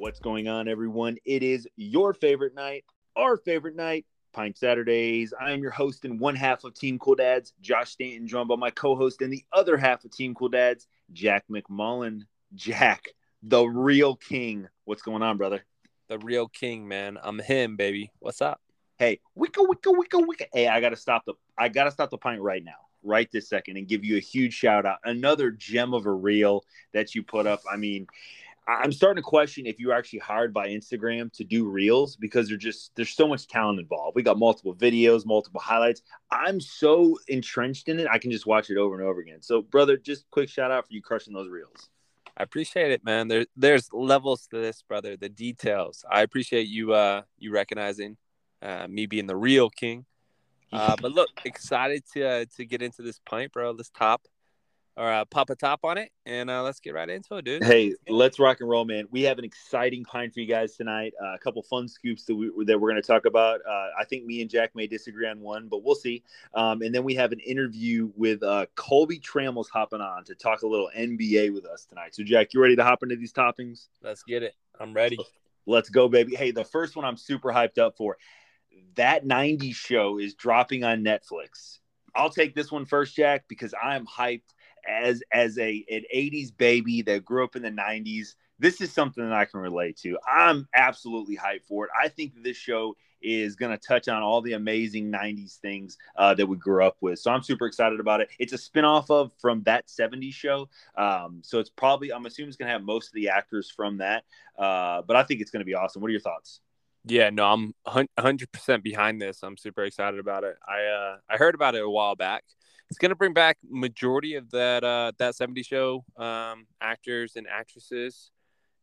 What's going on, everyone? It is your favorite night, our favorite night, Pint Saturdays. I am your host and one half of Team Cool Dads, Josh Stanton, joined by my co host and the other half of Team Cool Dads, Jack McMullen. Jack, the real king. What's going on, brother? The real king, man. I'm him, baby. What's up? Hey, wicka, wicka, wicka, wicka. Hey, I gotta stop the I gotta stop the pint right now, right this second, and give you a huge shout out. Another gem of a reel that you put up. I mean, I'm starting to question if you're actually hired by Instagram to do reels because there's just there's so much talent involved. We got multiple videos, multiple highlights. I'm so entrenched in it, I can just watch it over and over again. So, brother, just quick shout out for you crushing those reels. I appreciate it, man. There, there's levels to this, brother. The details. I appreciate you, uh, you recognizing uh, me being the real king. Uh, but look, excited to uh, to get into this pint, bro. This top or uh, pop a top on it, and uh, let's get right into it, dude. Hey, let's rock and roll, man. We have an exciting pint for you guys tonight. Uh, a couple fun scoops that we that we're going to talk about. Uh, I think me and Jack may disagree on one, but we'll see. Um, and then we have an interview with uh, Colby Trammels hopping on to talk a little NBA with us tonight. So, Jack, you ready to hop into these toppings? Let's get it. I'm ready. Let's go, baby. Hey, the first one I'm super hyped up for. That 90s show is dropping on Netflix. I'll take this one first, Jack, because I'm hyped as as a an 80s baby that grew up in the 90s this is something that i can relate to. I'm absolutely hyped for it. I think this show is going to touch on all the amazing 90s things uh, that we grew up with. So i'm super excited about it. It's a spin-off of from that 70s show. Um, so it's probably i'm assuming it's going to have most of the actors from that uh, but i think it's going to be awesome. What are your thoughts? Yeah, no, I'm 100% behind this. I'm super excited about it. I uh, I heard about it a while back it's gonna bring back majority of that uh, that 70 show um, actors and actresses,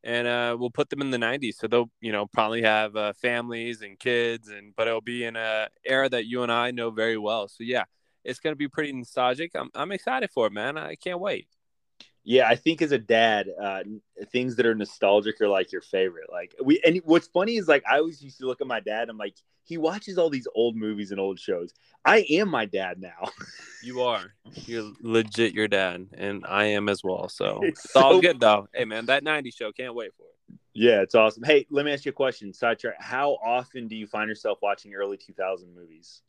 and uh, we'll put them in the 90s. So they'll you know probably have uh, families and kids, and but it'll be in a era that you and I know very well. So yeah, it's gonna be pretty nostalgic. I'm I'm excited for it, man. I can't wait. Yeah, I think as a dad, uh, things that are nostalgic are like your favorite. Like we, and what's funny is like I always used to look at my dad. I'm like, he watches all these old movies and old shows. I am my dad now. you are. You're legit your dad, and I am as well. So it's, it's all good though. Hey man, that '90s show, can't wait for it. Yeah, it's awesome. Hey, let me ask you a question. Sidetrack. How often do you find yourself watching early 2000 movies?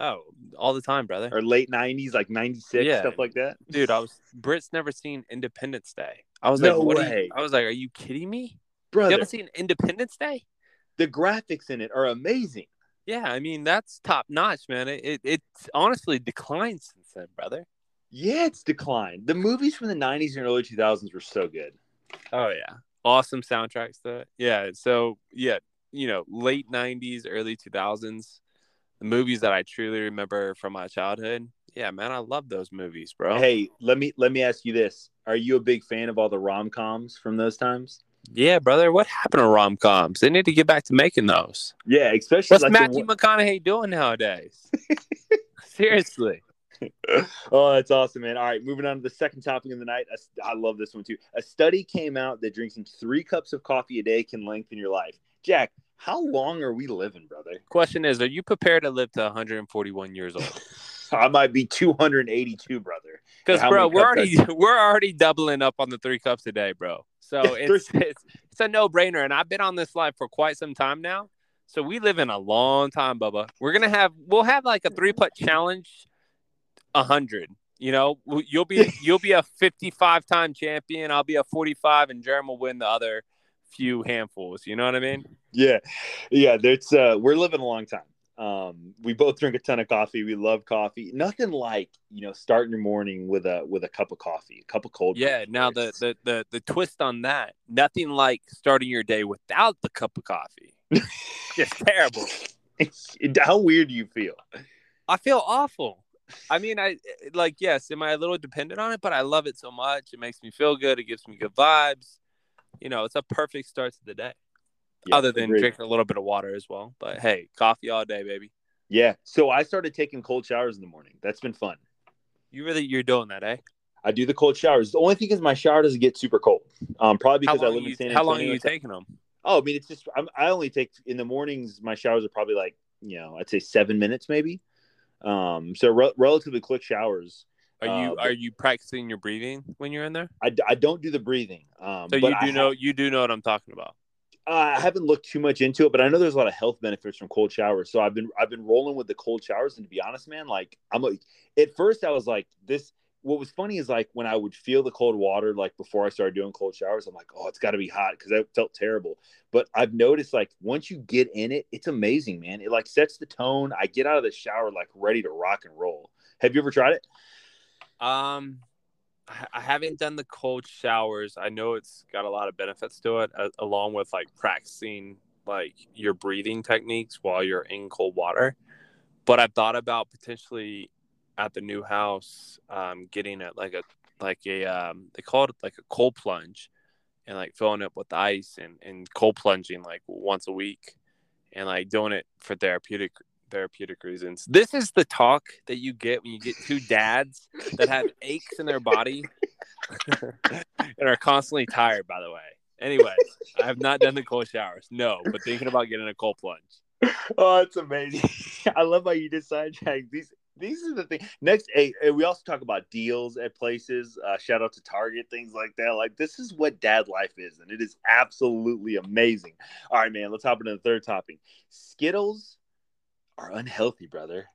Oh, all the time, brother. Or late '90s, like '96, yeah. stuff like that. Dude, I was Brit's never seen Independence Day. I was no like, what way. You, I was like, are you kidding me, brother? You haven't seen Independence Day? The graphics in it are amazing. Yeah, I mean that's top notch, man. It, it it's honestly declined since then, brother. Yeah, it's declined. The movies from the '90s and early 2000s were so good. Oh yeah, awesome soundtracks. To yeah. So yeah, you know, late '90s, early 2000s the movies that I truly remember from my childhood. Yeah, man, I love those movies, bro. Hey, let me let me ask you this: Are you a big fan of all the rom coms from those times? Yeah, brother. What happened to rom coms? They need to get back to making those. Yeah, especially what's like Matthew the... McConaughey doing nowadays? Seriously. oh, that's awesome, man. All right, moving on to the second topic of the night. I love this one too. A study came out that drinking three cups of coffee a day can lengthen your life. Jack, how long are we living, brother? Question is, are you prepared to live to 141 years old? I might be 282, brother. Because bro, we're already we're already doubling up on the three cups a day, bro. So it's it's it's a no brainer, and I've been on this life for quite some time now. So we live in a long time, Bubba. We're gonna have we'll have like a three putt challenge, a hundred. You know, you'll be you'll be a 55 time champion. I'll be a 45, and Jerem will win the other few handfuls. You know what I mean? Yeah, yeah. There's uh, we're living a long time. Um, we both drink a ton of coffee. We love coffee. Nothing like you know starting your morning with a with a cup of coffee, a cup of cold. Yeah. Now the, the the the twist on that, nothing like starting your day without the cup of coffee. Just terrible. How weird do you feel? I feel awful. I mean, I like yes. Am I a little dependent on it? But I love it so much. It makes me feel good. It gives me good vibes you know, it's a perfect start to the day. Yeah, other than agreed. drinking a little bit of water as well. But hey, coffee all day, baby. Yeah. So I started taking cold showers in the morning. That's been fun. You really you're doing that, eh? I do the cold showers. The only thing is my shower doesn't get super cold. Um, probably because I live in San Antonio. How long are you taking them? Oh, I mean, it's just I'm, i only take in the mornings. My showers are probably like you know I'd say seven minutes maybe. Um, so re- relatively quick showers. Are you uh, are you practicing your breathing when you're in there? I, I don't do the breathing. Um, so you do know you do know what I'm talking about. Uh, I haven't looked too much into it, but I know there's a lot of health benefits from cold showers. So I've been I've been rolling with the cold showers, and to be honest, man, like I'm like at first I was like this. What was funny is like when I would feel the cold water, like before I started doing cold showers, I'm like, oh, it's got to be hot because I felt terrible. But I've noticed like once you get in it, it's amazing, man. It like sets the tone. I get out of the shower like ready to rock and roll. Have you ever tried it? Um, I haven't done the cold showers. I know it's got a lot of benefits to it, uh, along with like practicing like your breathing techniques while you're in cold water. But I've thought about potentially at the new house, um, getting it like a like a um, they call it like a cold plunge, and like filling it with ice and and cold plunging like once a week, and like doing it for therapeutic therapeutic reasons. This is the talk that you get when you get two dads that have aches in their body and are constantly tired, by the way. Anyway, I have not done the cold showers. No, but thinking about getting a cold plunge. Oh, it's amazing. I love how you decide, Jack. These these are the thing. Next, hey, we also talk about deals at places. Uh, shout out to Target, things like that. Like this is what dad life is, and it is absolutely amazing. All right, man. Let's hop into the third topic. Skittles are unhealthy, brother.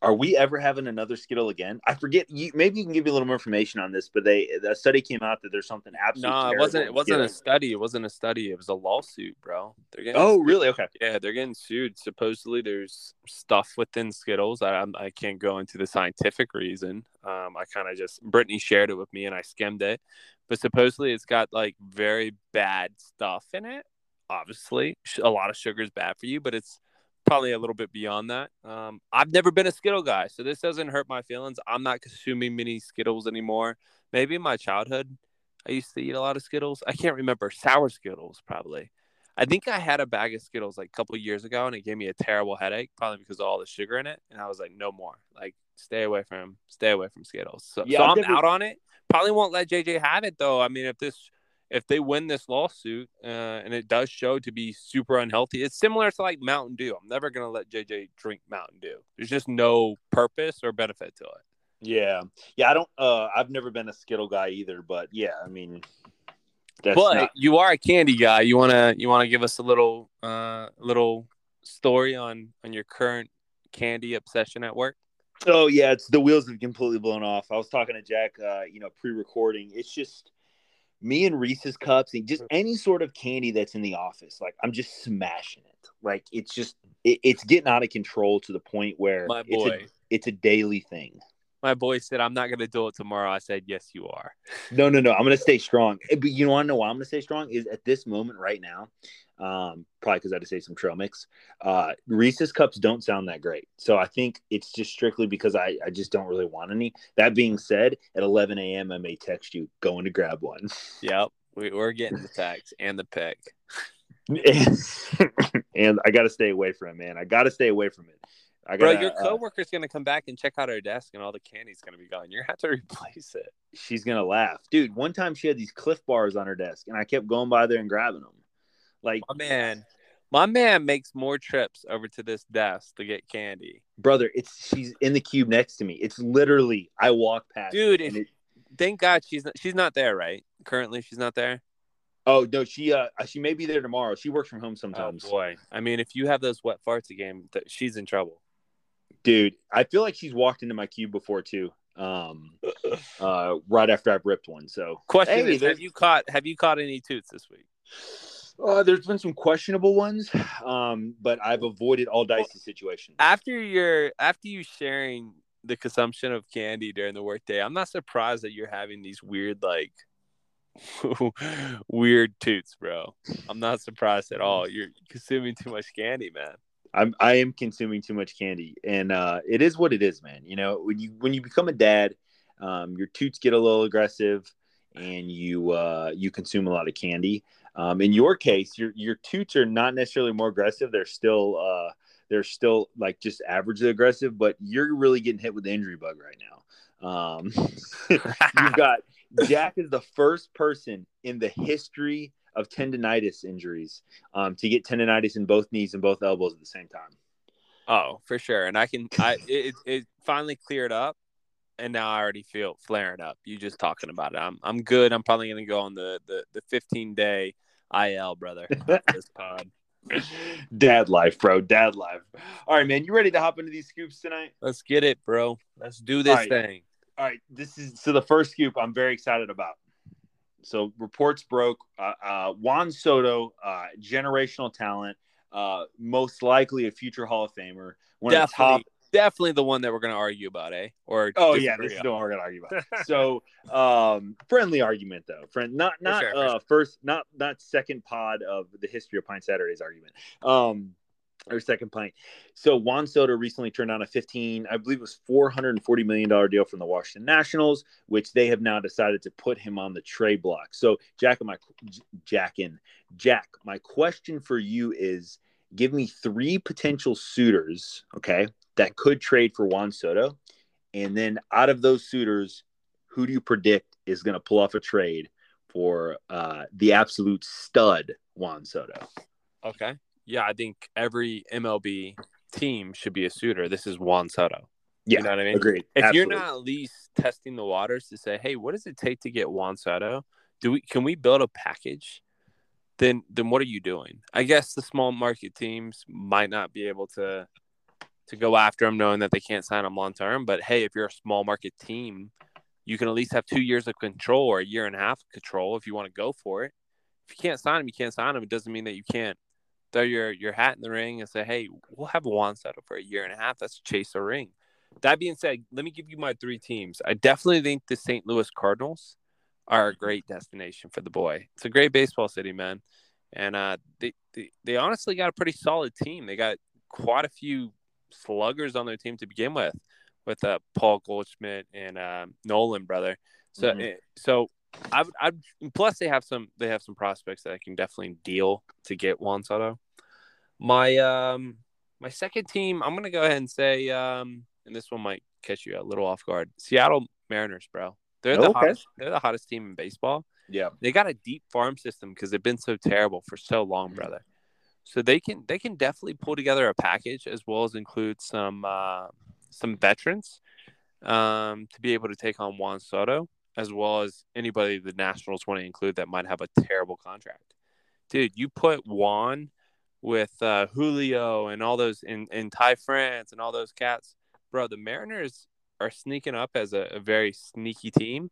Are we ever having another Skittle again? I forget. You, maybe you can give me a little more information on this, but they a study came out that there's something absolutely. No, it wasn't. It wasn't a study. It wasn't a study. It was a lawsuit, bro. They're getting. Oh, sued. really? Okay. Yeah, they're getting sued. Supposedly, there's stuff within Skittles. I I can't go into the scientific reason. Um, I kind of just Brittany shared it with me, and I skimmed it. But supposedly, it's got like very bad stuff in it. Obviously, a lot of sugar is bad for you, but it's probably a little bit beyond that. Um, I've never been a Skittle guy, so this doesn't hurt my feelings. I'm not consuming many Skittles anymore. Maybe in my childhood, I used to eat a lot of Skittles. I can't remember sour Skittles probably. I think I had a bag of Skittles like a couple years ago, and it gave me a terrible headache, probably because of all the sugar in it. And I was like, no more. Like, stay away from, stay away from Skittles. So, yeah, so I'm out on it. Probably won't let JJ have it though. I mean, if this if they win this lawsuit uh, and it does show to be super unhealthy, it's similar to like Mountain Dew. I'm never gonna let JJ drink Mountain Dew. There's just no purpose or benefit to it. Yeah, yeah. I don't. Uh, I've never been a Skittle guy either, but yeah, I mean, but not... you are a candy guy. You wanna you wanna give us a little uh little story on on your current candy obsession at work? Oh yeah, it's the wheels have completely blown off. I was talking to Jack, uh, you know, pre-recording. It's just me and Reese's cups and just mm. any sort of candy that's in the office, like I'm just smashing it. Like it's just it, it's getting out of control to the point where My it's a, it's a daily thing. My boy said, "I'm not going to do it tomorrow." I said, "Yes, you are." No, no, no. I'm going to stay strong. But you want to know why I'm going to stay strong? Is at this moment right now, um, probably because I had to say some trail mix. Uh, Reese's cups don't sound that great, so I think it's just strictly because I, I just don't really want any. That being said, at 11 a.m. I may text you going to grab one. Yep, we, are getting the text and the pick. and I got to stay away from it, man. I got to stay away from it. I gotta, Bro, your uh, coworker's uh, gonna come back and check out her desk, and all the candy's gonna be gone. You're gonna have to replace it. She's gonna laugh, dude. One time she had these Clif bars on her desk, and I kept going by there and grabbing them. Like my man, my man makes more trips over to this desk to get candy. Brother, it's she's in the cube next to me. It's literally I walk past. Dude, it, thank God she's not, she's not there, right? Currently, she's not there. Oh no, she uh she may be there tomorrow. She works from home sometimes. Oh boy, I mean, if you have those wet farts again, she's in trouble. Dude, I feel like she's walked into my cube before too. Um, uh, right after I've ripped one. So, question: hey, is, Have you caught Have you caught any toots this week? Uh, there's been some questionable ones, um, but I've avoided all dicey situations. After your after you sharing the consumption of candy during the workday, I'm not surprised that you're having these weird like weird toots, bro. I'm not surprised at all. You're consuming too much candy, man. I'm I am consuming too much candy, and uh, it is what it is, man. You know, when you when you become a dad, um, your toots get a little aggressive, and you uh, you consume a lot of candy. Um, in your case, your your toots are not necessarily more aggressive. They're still uh, they're still like just averagely aggressive, but you're really getting hit with the injury bug right now. Um, you've got Jack is the first person in the history of tendonitis injuries um, to get tendonitis in both knees and both elbows at the same time. Oh, for sure. And I can, I it, it finally cleared up, and now I already feel flaring up. You just talking about it. I'm I'm good. I'm probably gonna go on the the the 15 day IL, brother. this pod. Dad life, bro. Dad life. All right, man. You ready to hop into these scoops tonight? Let's get it, bro. Let's do this right. thing. All right. This is so the first scoop I'm very excited about. So reports broke. Uh, uh, Juan Soto, uh, generational talent, uh, most likely a future Hall of Famer. One definitely, of the top. Definitely the one that we're going to argue about, eh? Or oh yeah, this is the one we're going to argue about. so um, friendly argument though, friend. Not not sure, uh, sure. first, not not second pod of the history of Pint Saturdays argument. Um, or second pint. So Juan Soto recently turned down a 15, I believe it was 440 million dollar deal from the Washington Nationals, which they have now decided to put him on the trade block. So Jack, and my Jack in Jack, my question for you is: Give me three potential suitors, okay, that could trade for Juan Soto, and then out of those suitors, who do you predict is going to pull off a trade for uh, the absolute stud Juan Soto? Okay. Yeah, I think every MLB team should be a suitor. This is Juan Soto. Yeah, You know what I mean? agreed. If Absolutely. you're not at least testing the waters to say, hey, what does it take to get Juan Soto? Do we can we build a package? Then then what are you doing? I guess the small market teams might not be able to to go after him knowing that they can't sign him long term. But hey, if you're a small market team, you can at least have two years of control or a year and a half of control if you want to go for it. If you can't sign him, you can't sign him. It doesn't mean that you can't throw your, your hat in the ring and say, hey, we'll have Juan Soto for a year and a half. Let's chase a ring. That being said, let me give you my three teams. I definitely think the St. Louis Cardinals are a great destination for the boy. It's a great baseball city, man. And uh, they, they, they honestly got a pretty solid team. They got quite a few sluggers on their team to begin with, with uh, Paul Goldschmidt and uh, Nolan, brother. So, Mhm. eh, so I would, I plus they have some they have some prospects that I can definitely deal to get Juan Soto. My um my second team, I'm gonna go ahead and say, um, and this one might catch you a little off guard. Seattle Mariners, bro. They're the Okay. hottest, they're the hottest team in baseball. Yeah. They got a deep farm system because they've been so terrible for so long, Mhm. brother. So they can they can definitely pull together a package as well as include some uh, some veterans um, to be able to take on Juan Soto as well as anybody the Nationals want to include that might have a terrible contract. Dude, you put Juan with uh, Julio and all those in, in Ty France and all those cats, bro. The Mariners are sneaking up as a, a very sneaky team.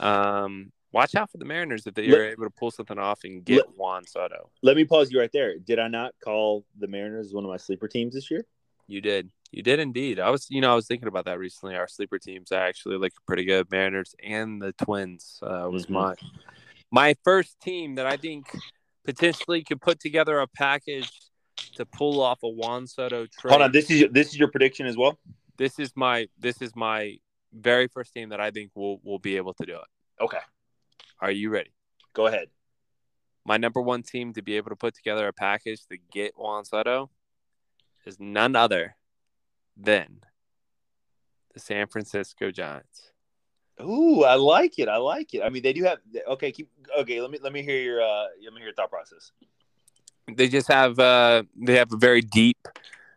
Um, watch out for the Mariners if they Let- are able to pull something off and get Juan Soto. Let me pause you right there. Did I not call the Mariners one of my sleeper teams this year? You did. You did indeed. I was, you know, I was thinking about that recently. Our sleeper teams actually look pretty good. Mariners and the Twins uh, was Mhm. my my first team that I think potentially could put together a package to pull off a Juan Soto trade. Hold on. This is this is your prediction as well. this is my this is my very first team that I think will will be able to do it. Okay. Are you ready? Go ahead. My number one team to be able to put together a package to get Juan Soto is none other than the San Francisco Giants. Ooh, I like it. I like it. I mean, they do have. Okay, keep. Okay, let me let me hear your uh let me hear your thought process. They just have uh they have a very deep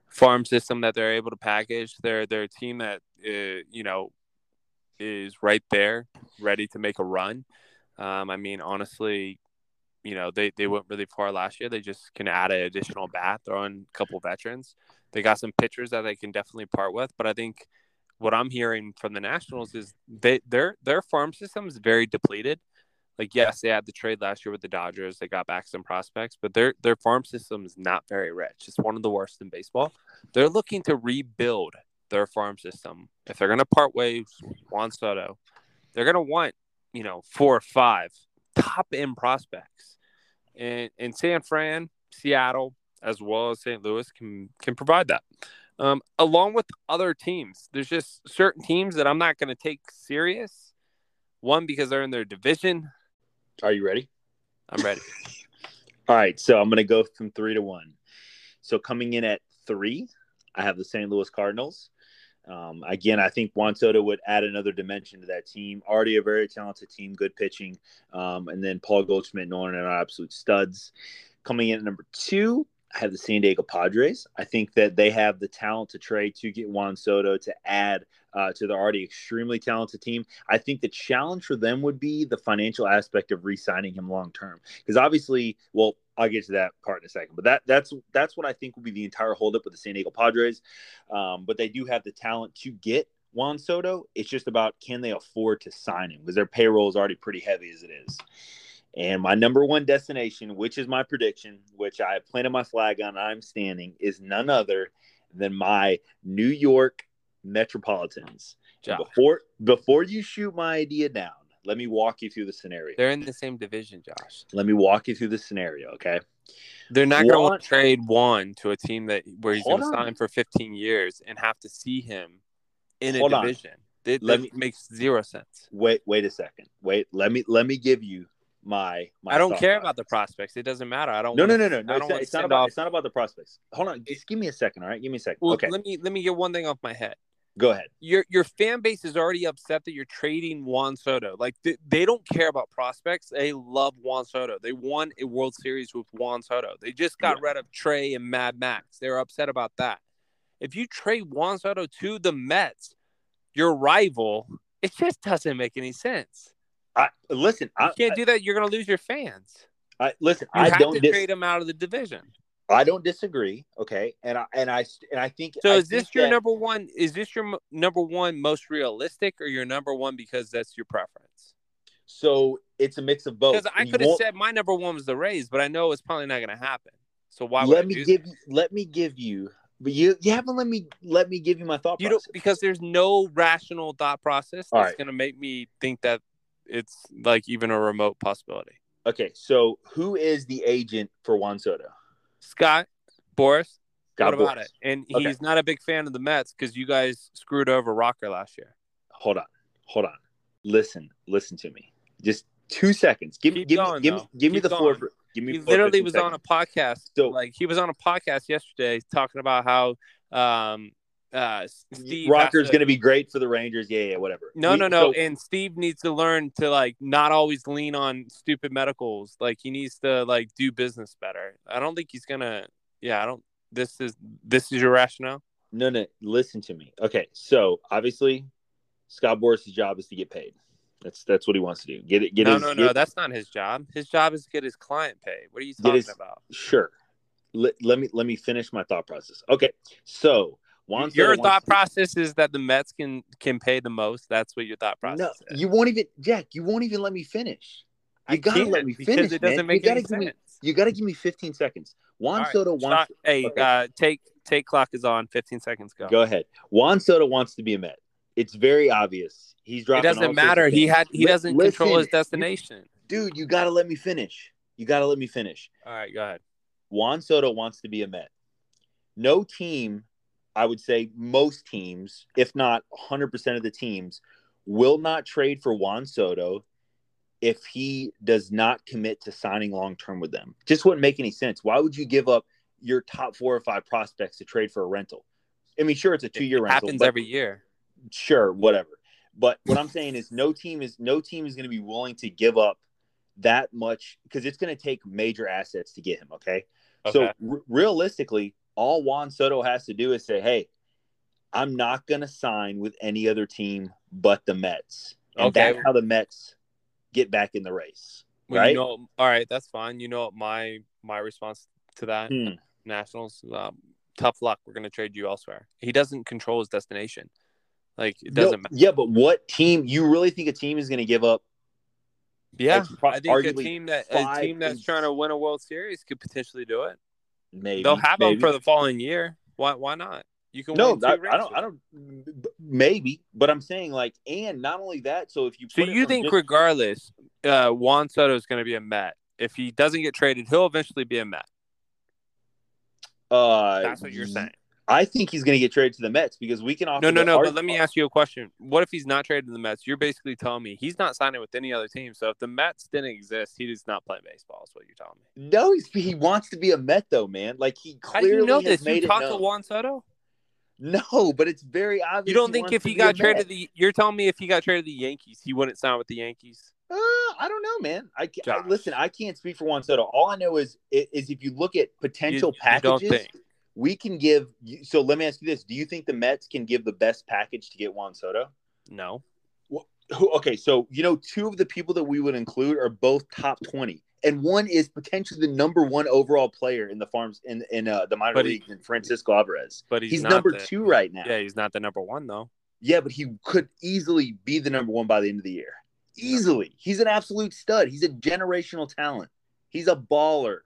farm system that they're able to package. They're they're a team that uh, you know is right there, ready to make a run. Um, I mean, honestly, you know they they went really far last year. They just can add an additional bat, throw in a couple veterans. They got some pitchers that they can definitely part with, but I think what I'm hearing from the Nationals is they their their farm system is very depleted. Like yes, they had the trade last year with the Dodgers. They got back some prospects, but their their farm system is not very rich. It's one of the worst in baseball. They're looking to rebuild their farm system. If they're going to part ways Juan Soto, they're going to want you know four or five top end prospects, and and San Fran, Seattle, as well as St. Louis can can provide that. Um, along with other teams, there's just certain teams that I'm not going to take serious. One because they're in their division. Are you ready? I'm ready. All right, so I'm going to go from three to one. So coming in at three, I have the St. Louis Cardinals. Um, again, I think Juan Soto would add another dimension to that team. Already a very talented team, good pitching, um, and then Paul Goldschmidt and Nolan are absolute studs. Coming in at number two, I have the San Diego Padres. I think that they have the talent to trade to get Juan Soto to add uh, to the already extremely talented team. I think the challenge for them would be the financial aspect of re-signing him long term, because obviously, well, I'll get to that part in a second. But that that's that's what I think will be the entire holdup with the San Diego Padres. Um, but they do have the talent to get Juan Soto. It's just about can they afford to sign him because their payroll is already pretty heavy as it is. And my number one destination, which is my prediction, which I planted my flag on, I'm standing, is none other than my New York Metropolitans. Before before you shoot my idea down, let me walk you through the scenario. They're in the same division, Josh. Let me walk you through the scenario, okay? They're not going to trade one to a team that where he's going to sign for 15 years and have to see him in a Hold division. It, let me, makes zero sense. Wait, wait a second. Wait, let me let me give you my. my I don't care about the prospects. It doesn't matter. I don't. No, no, no, no, no. It's, not, it's not about. Off... It's not about the prospects. Hold on. Just give me a second. All right. Give me a second. Well, okay. Let me let me get one thing off my head. Go ahead. Your your fan base is already upset that you're trading Juan Soto. Like they, they don't care about prospects. They love Juan Soto. They won a World Series with Juan Soto. They just got yeah. rid of Trea and Mad Max. They're upset about that. If you trade Juan Soto to the Mets, your rival, it just doesn't make any sense. I listen. You I can't do that. You're going to lose your fans. I listen. You I have don't to dis- trade them out of the division. I don't disagree. Okay, and I and I and I think. So I is this your that, number one? Is this your m- number one most realistic, or your number one because that's your preference? So it's a mix of both. Because I could have said my number one was the Rays, but I know it's probably not going to happen. So why? Let me give. You, let me give you. But you you haven't let me let me give you my thought. You process. don't because there's no rational thought process that's right. going to make me think that it's like even a remote possibility. Okay, so who is the agent for Juan Soto? Scott Boras, Scott what about Boras. it? And okay. he's not a big fan of the Mets because you guys screwed over Rocker last year. Hold on, hold on. Listen, listen to me. Just two seconds. Give, Keep give going, me, give me, give me the going. floor. For, give me. He literally was seconds. on a podcast. So, like he was on a podcast yesterday talking about how um, uh, Steve Rocker's going to be great for the Rangers. Yeah, yeah, whatever. No, we, no, no. So, and Steve needs to learn to like not always lean on stupid medicals. Like he needs to like do business better. I don't think he's gonna. Yeah, I don't. This is this is your rationale. No, no. Listen to me. Okay, so obviously, Scott Boras' job is to get paid. That's that's what he wants to do. Get it. Get no, his, no, no. That's not his job. His job is to get his client paid. What are you talking his, about? Sure. Let, let me let me finish my thought process. Okay, so Your thought process is that the Mets can can pay the most. That's what your thought process. No, is. you won't even Jack. You won't even let me finish. You I gotta let me finish. It doesn't man. make you gotta give sense. Me, you gotta give me 15 seconds. Juan right, Soto wants. Stop. Hey, okay. uh, take take clock is on. 15 seconds go. Go ahead. Juan Soto wants to be a Met. It's very obvious. He's dropping. It doesn't matter. He had. He doesn't listen, control his destination. dude, you gotta let me finish. You gotta let me finish. All right, go ahead. Juan Soto wants to be a Met. No team I would say most teams, if not 100% of the teams, will not trade for Juan Soto if he does not commit to signing long term with them. Just wouldn't make any sense. Why would you give up your top four or five prospects to trade for a rental? I mean, sure, it's a two year rental. Happens every year. Sure, whatever. But what I'm saying is, no team is no team is going to be willing to give up that much because it's going to take major assets to get him. Okay, okay. so r- realistically, all Juan Soto has to do is say, "Hey, I'm not going to sign with any other team but the Mets." And okay. that's how the Mets get back in the race. Well, right? You know, all right, that's fine. You know my my response to that. Hmm. Nationals, um, tough luck. We're going to trade you elsewhere. He doesn't control his destination. Like it doesn't no, Yeah, but what team? You really think a team is going to give up? Yeah, I think a team that a team that's trying to win a World Series could potentially do it. Maybe they'll have maybe. them for the following year. Why? Why not? You can no, I, I, don't. I don't. Maybe, but I'm saying like, and not only that. So if you so you think just, regardless, uh, Juan Soto is going to be a Met. If he doesn't get traded, he'll eventually be a Met. Uh, that's what you're saying. I think he's going to get traded to the Mets because we can offer. No, no, no. But let me ask you a question. What if he's not traded to the Mets? You're basically telling me he's not signing with any other team. So if the Mets didn't exist, he does not play baseball. Is what you're telling me? No, he's, he wants to be a Met though, man. Like he clearly How do you know this. you talked to Juan Soto. No, but it's very obvious. You don't think if he got traded the you're telling me if he got traded to the Yankees, he wouldn't sign with the Yankees? Uh, I don't know, man. I, I, listen. I can't speak for Juan Soto. All I know is is if you look at potential you, packages, you we can give. So let me ask you this: Do you think the Mets can give the best package to get Juan Soto? No. Well, okay, so you know, two of the people that we would include are both top twenty, and one is potentially the number one overall player in the farms in in uh, the minor but leagues, in Francisco Alvarez. But he's, he's number the, two right now. Yeah, he's not the number one though. Yeah, but he could easily be the number one by the end of the year. Easily. He's an absolute stud. He's a generational talent. He's a baller.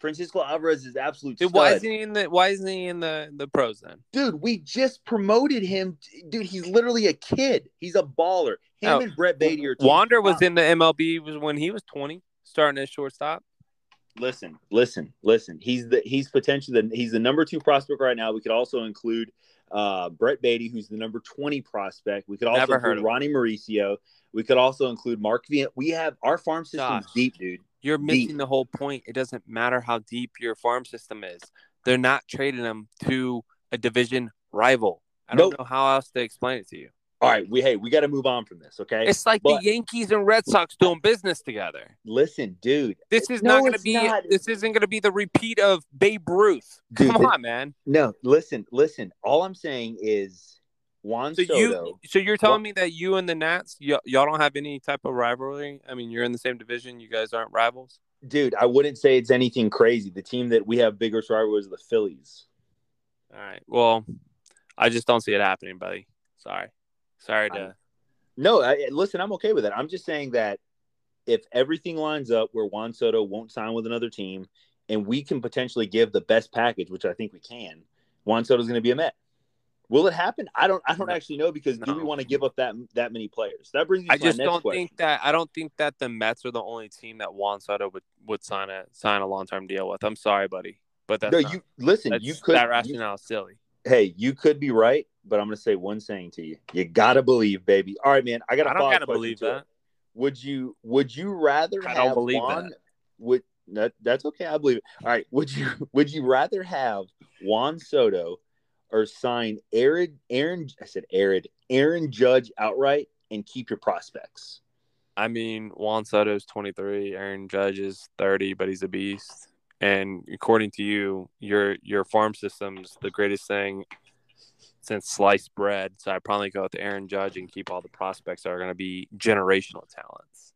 Francisco Alvarez is absolute. Dude, why isn't he in the Why isn't he in the the pros then? Dude, we just promoted him. Dude, he's literally a kid. He's a baller. Him oh, and Brett Baty are. Wander was in the MLB was when he was twenty, starting as shortstop. Listen, listen, listen. He's the he's potentially the he's the number two prospect right now. We could also include uh, Brett Baty, who's the number twenty prospect. We could also Never include Ronny Mauricio. We could also include Mark V. We have our farm system's Josh, deep, dude. You're missing deep. the whole point. It doesn't matter how deep your farm system is. They're not trading them to a division rival. I don't nope. know how else to explain it to you. All right, we hey, we got to move on from this, okay? It's like but, the Yankees and Red Sox doing business together. Listen, dude, this is no, not going to be. Not. This isn't going to be the repeat of Babe Ruth. Come dude, on, man. No, listen, listen. All I'm saying is Juan so Soto. You, so you're telling me that you and the Nats, y- y'all don't have any type of rivalry? I mean, you're in the same division. You guys aren't rivals. Dude, I wouldn't say it's anything crazy. The team that we have bigger rival is the Phillies. All right. Well, I just don't see it happening, buddy. Sorry. Sorry to. I, no, I, listen, I'm okay with it. I'm just saying that if everything lines up where Juan Soto won't sign with another team, and we can potentially give the best package, which I think we can, Juan Soto is going to be a Met. Will it happen? I don't. I don't actually know because no. do we want to give up that that many players? That brings me. I just don't question. think that. I don't think that the Mets are the only team that Juan Soto would, would sign a sign a long term deal with. I'm sorry, buddy, but that's no. Not, you listen. You could that rationale you, is silly. Hey, you could be right, but I'm going to say one saying to you: you gotta believe, baby. All right, man. I got. I don't gotta believe that. It. Would you? Would you rather? I don't believe Juan, that. Would that? That's okay. I believe it. All right. Would you? Would you rather have Juan Soto? Or sign Aaron Aaron I said Aaron Aaron Judge outright and keep your prospects. I mean, Juan Soto's 23, Aaron Judge is 30, but he's a beast. And according to you, your your farm system's the greatest thing since sliced bread. So I'd probably go with Aaron Judge and keep all the prospects that are going to be generational talents.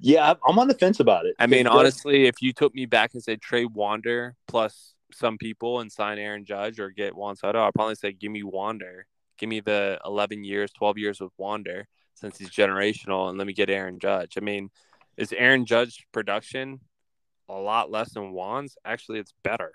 Yeah, I'm on the fence about it. I mean, honestly, if you took me back and said Trey Wander plus some people and sign Aaron Judge or get Juan Soto, I'll probably say give me Wander. Give me the 11 years, 12 years with Wander since he's generational, and let me get Aaron Judge. I mean, is Aaron Judge production a lot less than Juan's? Actually, it's better.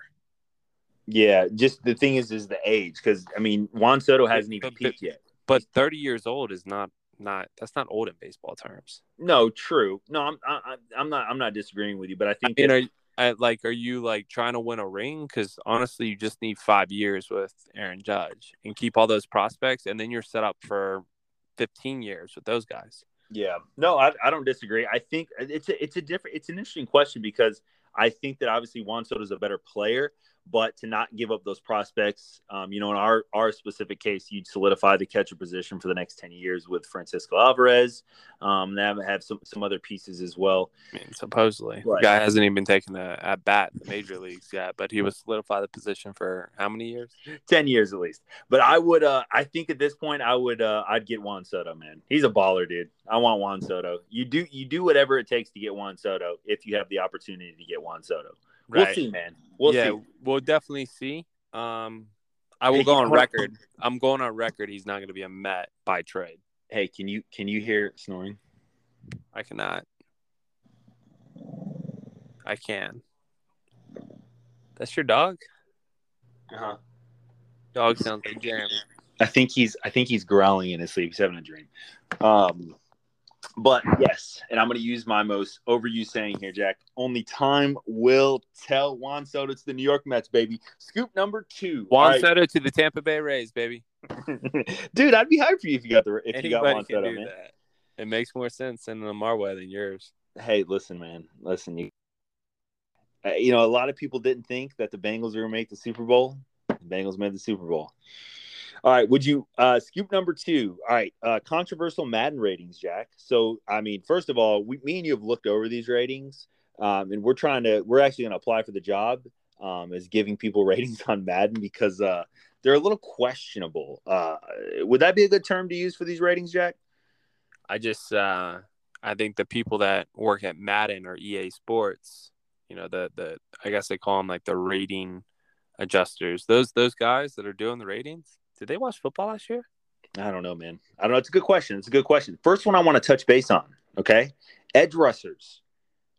Yeah, just the thing is, is the age because I mean, Juan Soto hasn't even peaked yet. But 30 years old is not not that's not old in baseball terms. No, true. No, I'm I, I'm not I'm not disagreeing with you, but I think I mean, like are you like trying to win a ring? Because honestly, you just need five years with Aaron Judge and keep all those prospects, and then you're set up for 15 years with those guys. Yeah, no, I, I don't disagree. I think uh, it's a, it's a different it's an interesting question because I think that obviously Juan Soto is a better player, but to not give up those prospects, um, you know, in our our specific case, you'd solidify the catcher position for the next ten years with Francisco Alvarez. Um, they have, have some some other pieces as well. I mean, supposedly, the guy hasn't even taken a at bat in the major leagues yet, but he would solidify the position for how many years? Ten years at least. But I would, uh, I think at this point, I would, uh, I'd get Juan Soto, man. He's a baller, dude. I want Juan Soto. You do, you do whatever it takes to get Juan Soto if you have the opportunity to get Juan Soto. Right. We'll see, man. We'll yeah, see. We'll definitely see. Um, I will hey, go on record. I'm going on record. He's not going to be a Met by trade. Hey, can you can you hear snoring? I cannot. I can. That's your dog. Uh huh. Dog sounds like Jeremy. I think he's I think he's growling in his sleep. He's having a dream. Um, but yes, and I'm going to use my most overused saying here, Jack. Only time will tell. Juan Soto to the New York Mets, baby. Scoop number two. Juan right. Soto to the Tampa Bay Rays, baby. Dude, I'd be hyped for you if you got the if Anybody you got Juan Soto, man. That. It makes more sense in Lamar way than yours. Hey, listen, man. Listen, you. Uh, you know, a lot of people didn't think that the Bengals were going to make the Super Bowl. The Bengals made the Super Bowl. All right. Would you uh scoop number two? All right. Uh controversial Madden ratings, Jack. So I mean, first of all, we me and you have looked over these ratings. Um, and we're trying to we're actually gonna apply for the job um as giving people ratings on Madden because uh they're a little questionable. Uh would that be a good term to use for these ratings, Jack? I just uh I think the people that work at Madden or EA Sports, you know, the the I guess they call them like the rating adjusters. Those those guys that are doing the ratings, did they watch football last year? I don't know, man. I don't know. It's a good question. It's a good question. First one I want to touch base on. Okay, edge rushers.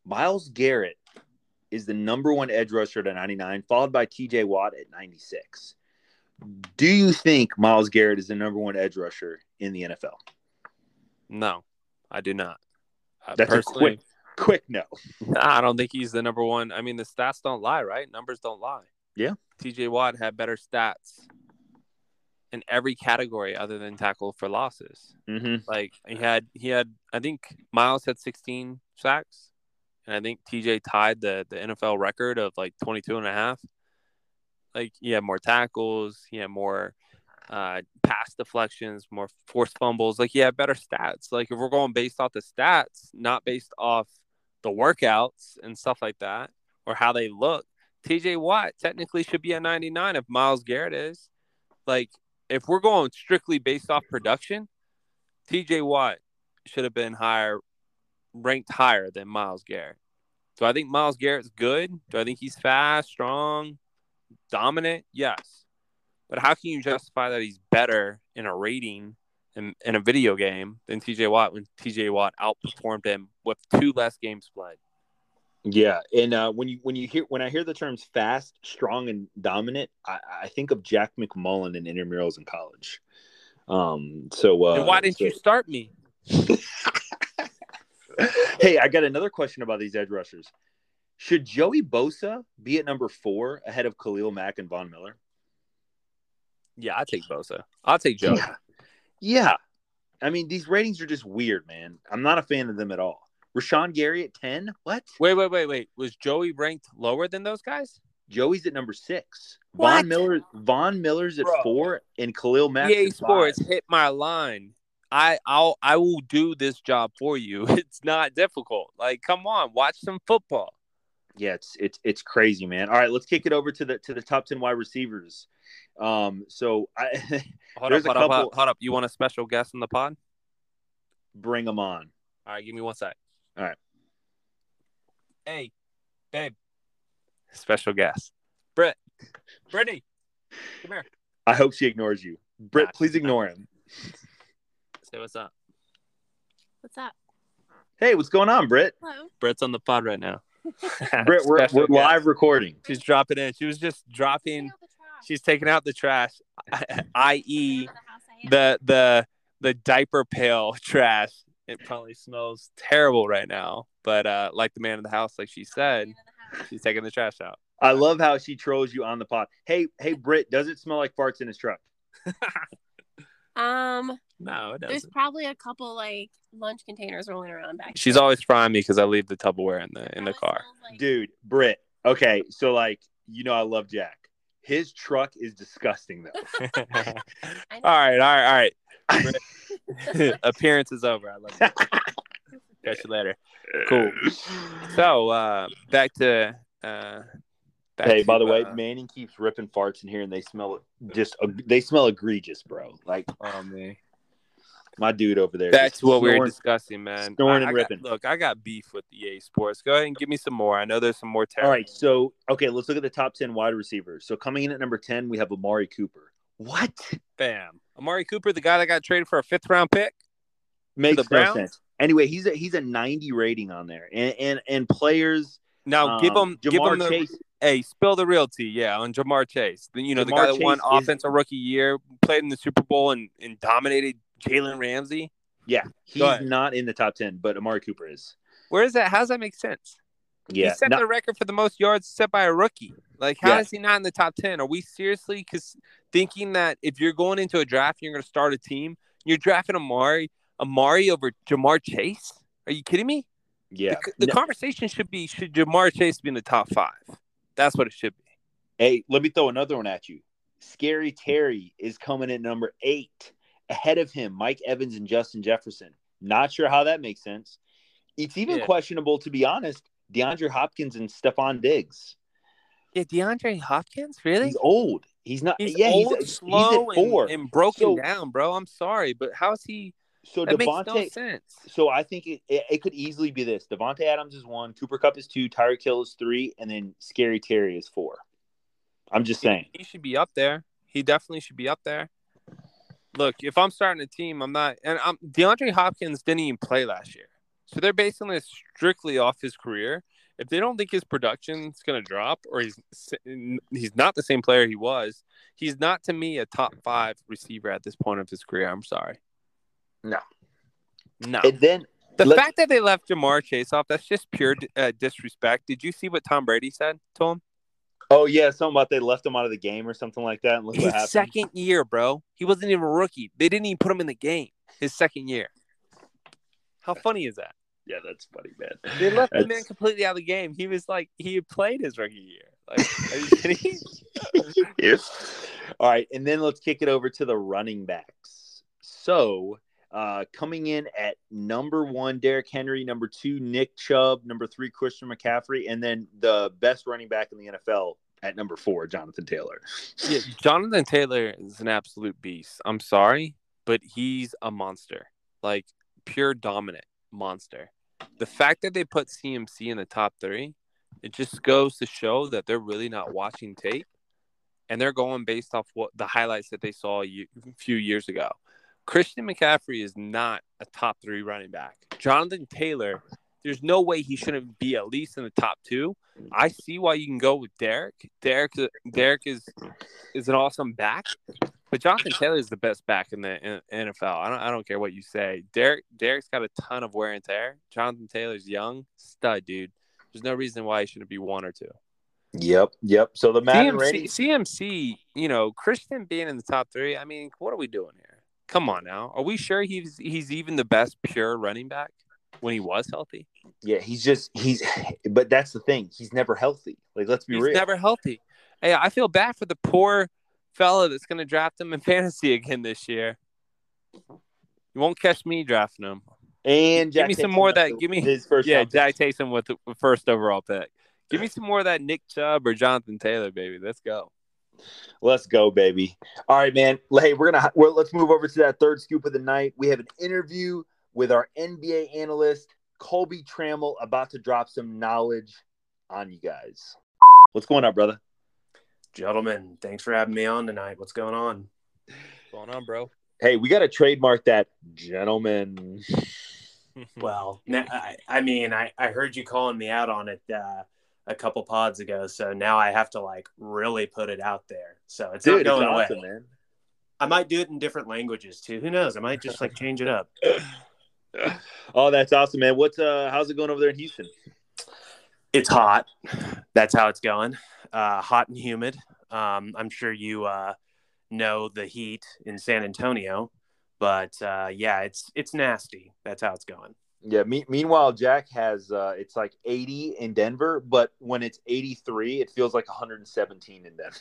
Myles Garrett is the number one edge rusher at 99, followed by TJ Watt at 96. Do you think Myles Garrett is the number one edge rusher in the NFL? No, I do not. Uh, That's a quick, quick no. I don't think he's the number one. I mean, the stats don't lie, right? Numbers don't lie. Yeah. TJ Watt had better stats in every category other than tackle for losses. Mm-hmm. Like he had he had I think Myles had 16 sacks and I think TJ tied the the NFL record of like 22 and a half. Like he had more tackles, he had more uh pass deflections, more forced fumbles. Like he had better stats. Like if we're going based off the stats, not based off the workouts and stuff like that or how they look, TJ Watt technically should be a 99 if Myles Garrett is. Like if we're going strictly based off production, TJ Watt should have been higher, ranked higher than Myles Garrett. Do I think Myles Garrett's good? Do I think he's fast, strong, dominant? Yes. But how can you justify that he's better in a rating in, in a video game than TJ Watt when TJ Watt outperformed him with two less games played? Yeah, and uh, when you when you hear when I hear the terms fast, strong, and dominant, I, I think of Jack McMullen in intramurals in college. Um, so uh, and why didn't so- you start me? hey, I got another question about these edge rushers. Should Joey Bosa be at number four ahead of Khalil Mack and Von Miller? Yeah, I'll take Bosa. I'll take Joey. Yeah. Yeah. I mean, these ratings are just weird, man. I'm not a fan of them at all. Rashan Gary at 10? What? Wait, wait, wait, wait. Was Joey ranked lower than those guys? Joey's at number six. What? Von Miller Von Miller's at Bro. four and Khalil Mack. EA Sports five. hit my line. I I'll I will do this job for you. It's not difficult. Like, come on, watch some football. Yeah, it's it's it's crazy, man. All right, let's kick it over to the to the top 10 wide receivers. Um, so I Hold There's up, a hold up, couple- hold up. You want a special guest in the pod? bring them on. All right, give me one sec. All right. Hey, babe. Special guest. Britt. Brittany. Come here. I hope she ignores you. Britt, Nah, please she's ignore him. Say what's up. What's up? Hey, what's going on, Britt? Hello. Britt's on the pod right now. Britt, we're, Special we're live recording. She's dropping in. She was just dropping. She's taking out the trash, i.e., the the the diaper pail trash. It probably smells terrible right now, but uh, like the man in the house, like she said, she's taking the trash out. I love how she trolls you on the pod. Hey, hey, Britt, does it smell like farts in his truck? Um, No, it there's doesn't. probably a couple like lunch containers rolling around back. She's there. always frying me because I leave the Tupperware in the in the car. like- Dude, Britt. Okay, so like, you know, I love Jack. His truck is disgusting though. all I know. right, all right, all right. Appearance is over. I love you. Catch you later. Cool. So uh, back to. Uh, back Hey, to, by the way, uh, Manning keeps ripping farts in here, and they smell just they smell egregious, bro. Like oh man. my dude over there. That's just to what we were discussing, man. snoring I- and I got- ripping. look, I got beef with EA Sports. Go ahead and give me some more. I know there's some more. All Terrible. right, so okay, let's look at the top ten wide receivers. So coming in at number ten, we have Amari Cooper. What Bam. Amari Cooper, the guy that got traded for a fifth round pick. makes no Browns? sense? Anyway, he's a he's a ninety rating on there, and and, and players. Now give um, him, give Ja'Marr him the Chase. hey, spill the real tea, yeah, on Ja'Marr Chase. The- You know, the Ja'Marr guy that won is- offensive rookie year, played in the Super Bowl and, and dominated Jalen Ramsey. Yeah, he's not in the top ten, but Amari Cooper is. Where is that? How does that make sense? Yeah, he set no- the record for the most yards set by a rookie. Like, how Yeah. is he not in the top ten? Are we seriously cause thinking that if you're going into a draft, you're going to start a team, you're drafting Amari, Amari over Ja'Marr Chase? Are you kidding me? yeah. The, the No- conversation should be should Ja'Marr Chase be in the top five? That's what it should be. Hey, let me throw another one at you. Scary Terry is coming in number eight. Ahead of him, Mike Evans and Justin Jefferson. Not sure how that makes sense. It's even Yeah. questionable, to be honest, DeAndre Hopkins and Stefon Diggs. Yeah, DeAndre Hopkins, really? He's old. He's not. He's yeah, old, he's, slow, he's. And, and broken So- down, bro. I'm sorry, but how's he? so That makes Davante. no sense. So I think it, it, it could easily be this: Davante Adams is one, Cooper Kupp is two, Tyreek Hill is three, and then Scary Terry is four. I'm just saying. He should be up there. He definitely should be up there. Look, if I'm starting a team, I'm not. And I'm, DeAndre Hopkins didn't even play last year, so they're basing this strictly off his career. If they don't think his production's going to drop, or he's he's not the same player he was, he's not to me a top five receiver at this point of his career. I'm sorry. No. no. And then The Let- fact that they left Ja'Marr Chase off, that's just pure uh, disrespect. Did you see what Tom Brady said to him? oh yeah, something about they left him out of the game or something like that. And look what His happened. second year, bro. He wasn't even a rookie. They didn't even put him in the game. His second year. How funny is that? Yeah, that's funny, man. They left the man completely out of the game. He was like, he had played his rookie year. Like, are you kidding? Yes. All right, and then let's kick it over to the running backs. So, uh, coming in at number one, Derrick Henry. Number two, Nick Chubb. Number three, Christian McCaffrey, and then the best running back in the NFL at number four, Jonathan Taylor. yeah, Jonathan Taylor is an absolute beast. I'm sorry, but he's a monster. Like, pure dominant monster. The fact that they put CMC in the top three, it just goes to show that they're really not watching tape and they're going based off what the highlights that they saw a few years ago. Christian McCaffrey is not a top three running back. Jonathan Taylor, there's no way he shouldn't be at least in the top two. I see why you can go with Derek. Derek, Derek is is an awesome back, but Jonathan Taylor is the best back in the in, NFL. I don't I don't care what you say. Derek Derek's got a ton of wear and tear. Jonathan Taylor's young stud, dude. There's no reason why he shouldn't be one or two. Yep, yep. So the Madden CMC, rating. CMC, you know, Christian being in the top three. I mean, what are we doing here? Come on now. Are we sure he's he's even the best pure running back when he was healthy? Yeah, he's just he's. But that's the thing. He's never healthy. Like, let's be He's real. never healthy. Hey, I feel bad for the poor fella that's going to draft him in fantasy again this year. You won't catch me drafting him. and Give Jack me some more of that. Give me- his first. Yeah, pick. Jack Taysom with the first overall pick. Give me some more of that Nick Chubb or Jonathan Taylor, baby. Let's go. Let's go, baby. All right, man. Hey, we're gonna well, let's move over to that third scoop of the night. We have an interview with our NBA analyst Colby Trammell about to drop some knowledge on you guys. What's going on, brother? Gentlemen, thanks for having me on tonight. What's going on? What's going on, bro? Hey, we got to trademark that, gentlemen. Well, na- I, I mean, I, I heard you calling me out on it uh, a couple pods ago, so now I have to like really put it out there. So it's Dude, not it's going away. awesome, man. I might do it in different languages too. Who knows? I might just like change it up. Oh, that's awesome, man. What's uh how's it going over there in Houston? It's hot. That's how it's going. Uh, hot and humid. Um, I'm sure you uh, know the heat in San Antonio, but uh, yeah, it's it's nasty. That's how it's going. Yeah, me- meanwhile, Jack has uh it's like 80 in Denver, but when it's 83, it feels like 117 in Denver.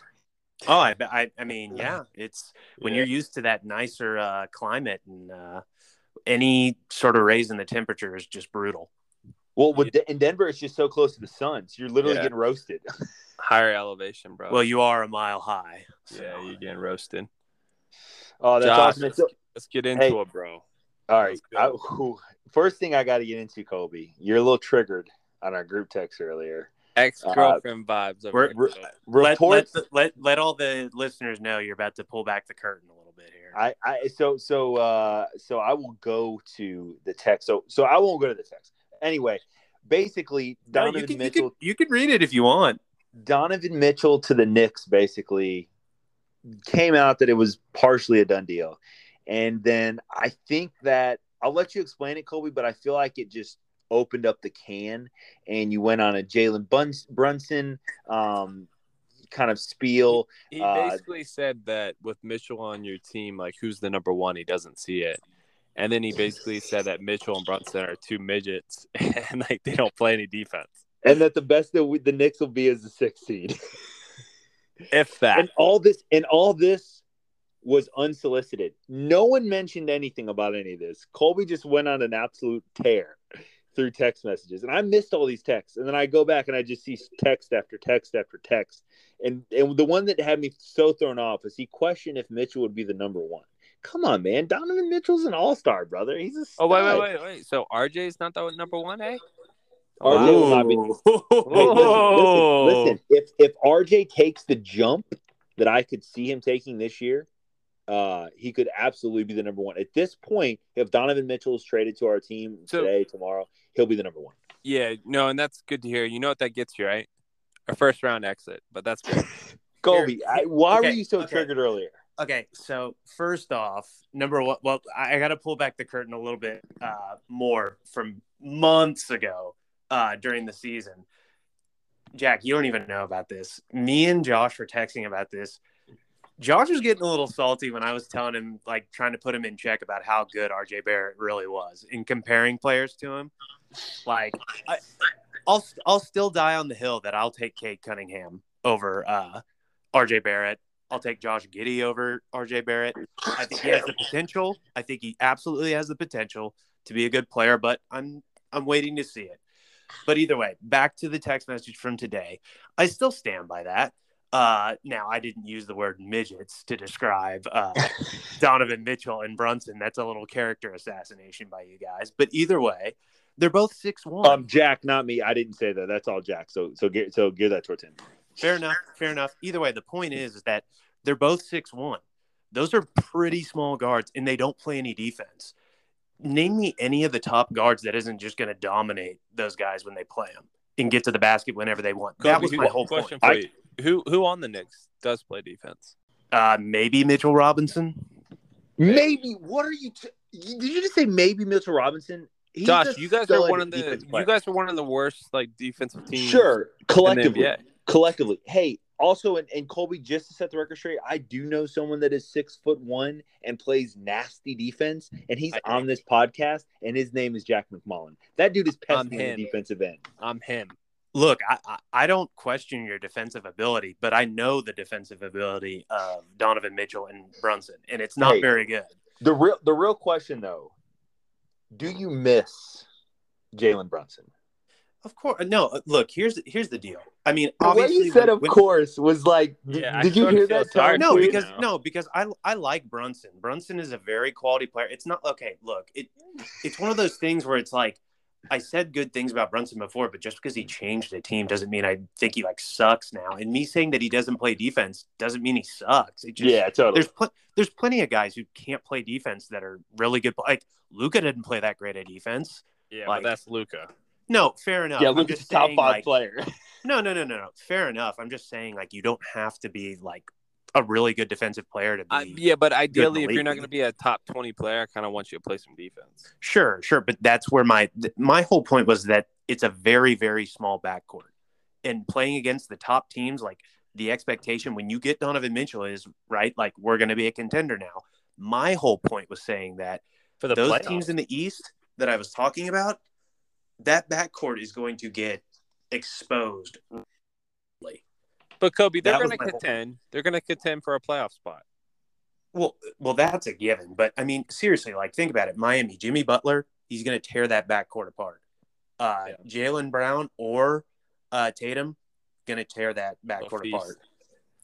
Oh, I, I, I mean, yeah, it's when Yeah. you're used to that nicer uh, climate and uh, any sort of raise in the temperature is just brutal. Well, with in Denver, it's just so close to the sun, so you're literally Yeah. getting roasted. Higher elevation, bro. Well, you are a mile high. So. yeah, you're getting roasted. Oh, that's Josh, awesome. let's, let's get into Hey. it, bro. all right, I, go. whew, first thing I got to get into, Colby, you're a little triggered on our group text earlier. Ex girlfriend vibes. Over We're- here, let, let, the- let let all the listeners know you're about to pull back the curtain a little bit here. I, I so so uh so I will go to the text. So so I won't go to the text. Anyway, basically No, Donovan you, can, you, Mitchell can, you can read it if you want. Donovan Mitchell to the Knicks basically came out that it was partially a done deal. And then I think that I'll let you explain it, Colby, but I feel like it just opened up the can and you went on a Jalen Brunson um, kind of spiel. He Uh, basically said that with Mitchell on your team, like who's the number one, he doesn't see it. And then he basically said that Mitchell and Brunson are two midgets and like they don't play any defense. And that the best that we, the Knicks will be is the sixth seed. if that. And all this and all this was unsolicited. No one mentioned anything about any of this. Colby just went on an absolute tear through text messages. And I missed all these texts. And then I go back and I just see text after text after text. And and the one that had me so thrown off is he questioned if Mitchell would be the number one. Come on, man. Donovan Mitchell's an all-star, brother. He's a oh wait, wait, wait, wait. So RJ's not the number one, eh? RJ will not be Hey, listen, listen, listen. If if RJ takes the jump that I could see him taking this year, uh, he could absolutely be the number one. At this point, if Donovan Mitchell is traded to our team So- today, tomorrow, he'll be the number one. Yeah, no, and that's good to hear. You know what that gets you, right? A first round exit, but that's good. Colby, I, why okay, were you so okay. triggered earlier? Okay, so first off, number one, well, I, I got to pull back the curtain a little bit uh, more from months ago uh, during the season. Jack, you don't even know about this. Me and Josh were texting about this. Josh was getting a little salty when I was telling him, like, trying to put him in check about how good RJ Barrett really was in comparing players to him. Like, I, I'll I'll still die on the hill that I'll take Cade Cunningham over uh, RJ Barrett. I'll take Josh Giddey over RJ Barrett. I think he has the potential. I think he absolutely has the potential to be a good player, but I'm I'm waiting to see it. But either way, back to the text message from today. I still stand by that. Uh, now I didn't use the word midgets to describe uh, Donovan Mitchell and Brunson. That's a little character assassination by you guys. But either way, they're both six one. Um, Jack, not me. I didn't say that. That's all Jack. So so gear, so gear that towards him. Fair enough. Fair enough. Either way, the point is, is that they're both six one. Those are pretty small guards, and they don't play any defense. Name me any of the top guards that isn't just going to dominate those guys when they play them and get to the basket whenever they want. that Kobe, was who- my whole point. question for you. Who who on the Knicks does play defense? Uh, maybe Mitchell Robinson. Maybe. What are you? T- did you just say maybe Mitchell Robinson? He's Josh, you guys are one of the you guys are one of the worst like defensive teams. Sure, in the collectively. Collectively. Hey, also, and, and Colby, just to set the record straight, I do know someone that is six foot one and plays nasty defense, and he's on this podcast, and his name is Jack McMullen. That dude is on the defensive end. I'm him. Look, I, I, I don't question your defensive ability, but I know the defensive ability of Donovan Mitchell and Brunson, and it's not Hey. very good. The real, the real question though, do you miss Jalen Brunson? Of course, no. uh, Look, here's here's the deal. I mean, The way you said, when- of when- course, was like, Yeah, I did you hear that? sorry no for you dude? because now. no because i i like brunson brunson is a very quality player it's not okay look it it's one of those things where it's like i said good things about brunson before but just because he changed the team doesn't mean i think he like sucks now and me saying that he doesn't play defense doesn't mean he sucks it just yeah, totally. there's pl- there's plenty of guys who can't play defense that are really good like luka didn't play that great at defense Yeah, Like- but that's Luka. No fair enough yeah, I'm look at the just top five like, player. no, no, no, no, no. Fair enough. I'm just saying, like, you don't have to be like a really good defensive player to be. Uh, yeah, but ideally, if you're not going to be a top 20 player, I kind of want you to play some defense. Sure, sure, but that's where my th- my whole point was that it's a very very small backcourt, and playing against the top teams, like the expectation when you get Donovan Mitchell is right, like we're going to be a contender now. My whole point was saying that For the those playoffs. teams in the East that I was talking about, that backcourt is going to get exposed. But Kobe, they're going to my whole- contend. They're going to contend for a playoff spot. Well, well, that's a given. But I mean, seriously, like think about it. Miami, Jimmy Butler, he's going to tear that backcourt apart. Uh, Yeah. Jaylen Brown or uh, Tatum, going to tear that backcourt feast. apart.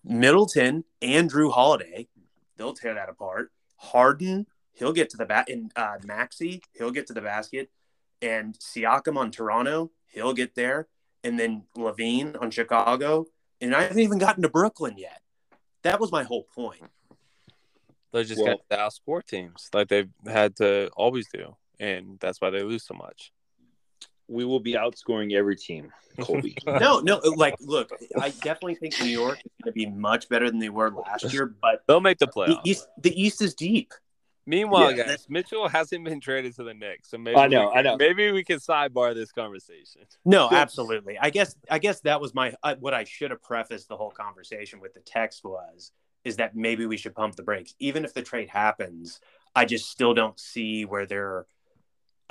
Middleton and Jrue Holiday, they'll tear that apart. Harden, he'll get to the bat, and uh, Maxey, he'll get to the basket, and Siakam on Toronto, he'll get there, and then LaVine on Chicago, and I haven't even gotten to Brooklyn yet. That was my whole point. They're just Well- going to outscore teams like they've had to always do. And that's why they lose so much. we will be outscoring every team, Colby. no, no. Like, look, I definitely think New York is going to be much better than they were last year. But They'll make the the playoffs. East, the East is deep. Meanwhile, Yeah. guys, Mitchell hasn't been traded to the Knicks, so maybe I know, can, I know. Maybe we can sidebar this conversation. No, absolutely. I guess, I guess that was my uh, what I should have prefaced the whole conversation with the text was is that maybe we should pump the brakes, even if the trade happens. I just still don't see where they're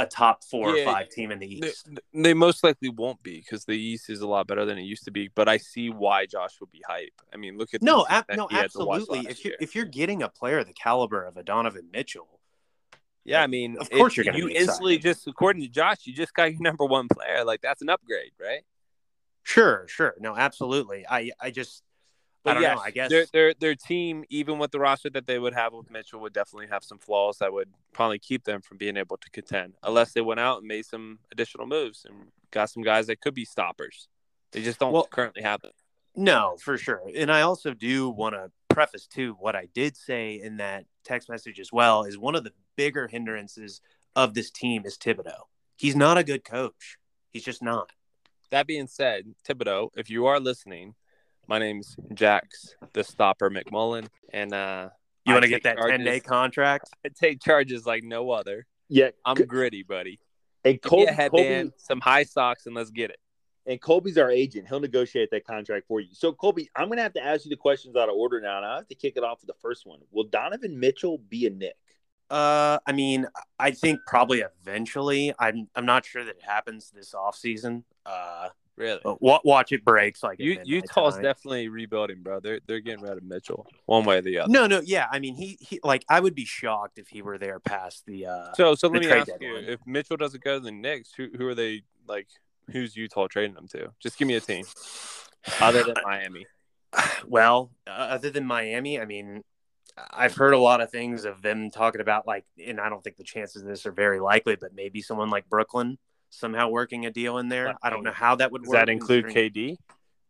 a top four Yeah, or five team in the East. they most likely won't be because the East is a lot better than it used to be. But I see why Josh would be hype. I mean, look at No, ab- no, he had to watch absolutely. If you're year. if you're getting a player the caliber of a Donovan Mitchell, yeah, I mean, Of course you're gonna you be instantly just according to Josh, you just got your number one player. Like that's an upgrade, right? sure, sure, no, absolutely. I I just I But don't yes, know. I guess their their their team, even with the roster that they would have with Mitchell, would definitely have some flaws that would probably keep them from being able to contend, unless they went out and made some additional moves and got some guys that could be stoppers. They just don't Well- currently have them. No, for sure. And I also do want to preface too what I did say in that text message as well is one of the bigger hindrances of this team is Thibodeau. He's not a good coach. He's just not. That being said, Thibodeau, if you are listening, my name's Jax, the stopper McMullen, and uh, You want to get that charges- 10 day contract? I take charges like no other. Yeah, I'm C- gritty, buddy. and Give me Colby, a headband, Colby, some high socks, and let's get it. and Colby's our agent. He'll negotiate that contract for you. So, Colby, I'm going to have to ask you the questions out of order now, and I have to kick it off with the first one. Will Donovan Mitchell be a Knick? Uh, I mean, I think probably eventually. I'm I'm not sure that it happens this offseason. Uh, Really. but watch it breaks like at You, Utah's tonight. definitely rebuilding, bro. They're they're getting rid of Mitchell one way or the other. No, no, yeah. I mean, he, he like I would be shocked if he were there past the. uh So so let me ask deadline. you: If Mitchell doesn't go to the Knicks, who who are they like? Who's Utah trading them to? Just give me a team other than Miami. Well, uh, other than Miami, I mean, I've heard a lot of things of them talking about like, and I don't think the chances of this are very likely, but maybe someone like Brooklyn somehow working a deal in there. I don't know how that would Does work. that include KD?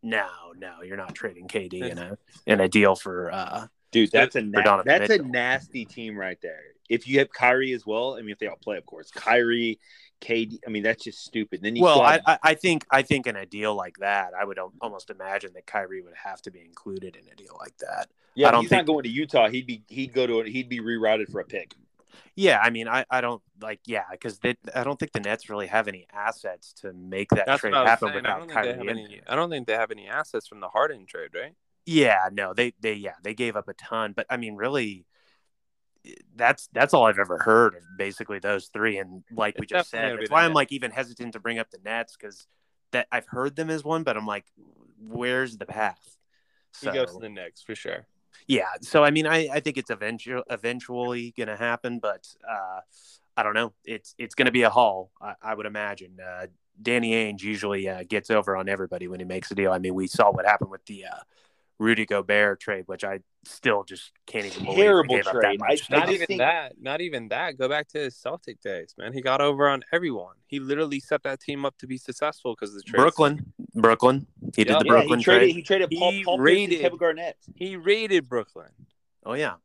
No, no, you're not trading KD in a in a deal for. uh Dude, that's a na- that's a nasty team right there. If you have Kyrie as well, I mean, if they all play, of course, Kyrie, KD. I mean, that's just stupid. Then you Well, I, I I think I think in a deal like that, I would almost imagine that Kyrie would have to be included in a deal like that. yeah, I don't he's think- not going to Utah. He'd be he'd go to he'd be rerouted for a pick. Yeah, I mean, I, I don't like yeah because I don't think the Nets really have any assets to make that That's trade I happen saying. I without don't think they Kyrie. have any. I don't think they have any assets from the Harden trade, right? Yeah, no, they they yeah they gave up a ton, but I mean, really, that's that's all I've ever heard of basically those three. And like we It's just said, that's why I'm Nets. like even hesitant to bring up the Nets because that I've heard them as one, but I'm like, where's the path? He goes to the Knicks for sure. Yeah, so I mean, I, I think it's eventually eventually going to happen, but uh, I don't know. It's it's going to be a haul, I, I would imagine. Uh, Danny Ainge usually uh, gets over on everybody when he makes a deal. I mean, we saw what happened with the uh, Rudy Gobert trade, which I still just can't even believe Terrible trade. that much I- Not just even think- that. Not even that. Go back to his Celtic days, man. He got over on everyone. He literally set that team up to be successful because the trade. Brooklyn, Brooklyn, he did the Yeah, Brooklyn he traded trade. he traded Paul, He Paul Pierce and Kevin Garnett. He raided Brooklyn. Oh yeah,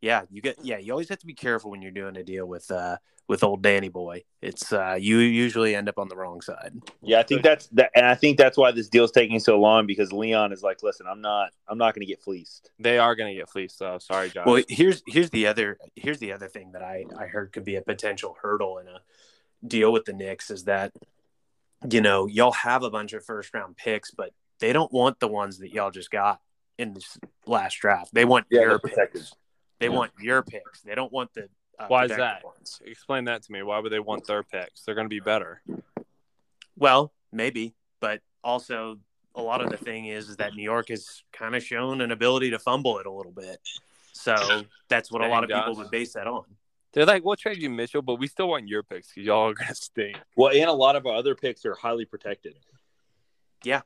yeah. You get yeah. You always have to be careful when you're doing a deal with uh with old Danny boy. It's uh you usually end up on the wrong side. Yeah, I think that's that, and I think that's why this deal's taking so long because Leon is like, listen, I'm not, I'm not going to get fleeced. They are going to get fleeced, though. Sorry, Josh. Well, here's here's the other here's the other thing that I I heard could be a potential hurdle in a deal with the Knicks is that you know y'all have a bunch of first round picks, but they don't want the ones that y'all just got in this last draft. They want Yeah, your they're protected. picks. They want your picks. They don't want the uh, Why is that? Ones. Explain that to me. Why would they want their picks? They're going to be better. Well, maybe, but also a lot of the thing is, is that New York has kind of shown an ability to fumble it a little bit. So that's what a lot of Dang, people would base that on. They're like, we'll trade you Mitchell, but we still want your picks because y'all are going to stink. Well, and a lot of our other picks are highly protected, Yeah.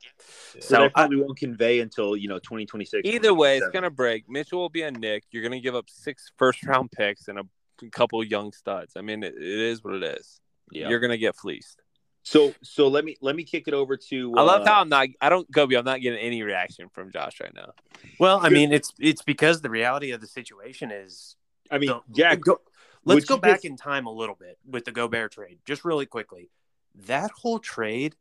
so, So they I, won't convey until you know 2026. Either way, it's going to break. Mitchell will be a Knick. You're going to give up six first round picks and a couple young studs. I mean, it, it is what it is. Yeah. You're going to get fleeced. So, so let me let me kick it over to. I love uh, how I'm not, I don't, Kobe, I'm not getting any reaction from Josh right now. well, I mean, it's it's because the reality of the situation is. I mean, the- Jack. go- let's go back just- in time a little bit with the Gobert trade, just really quickly. That whole trade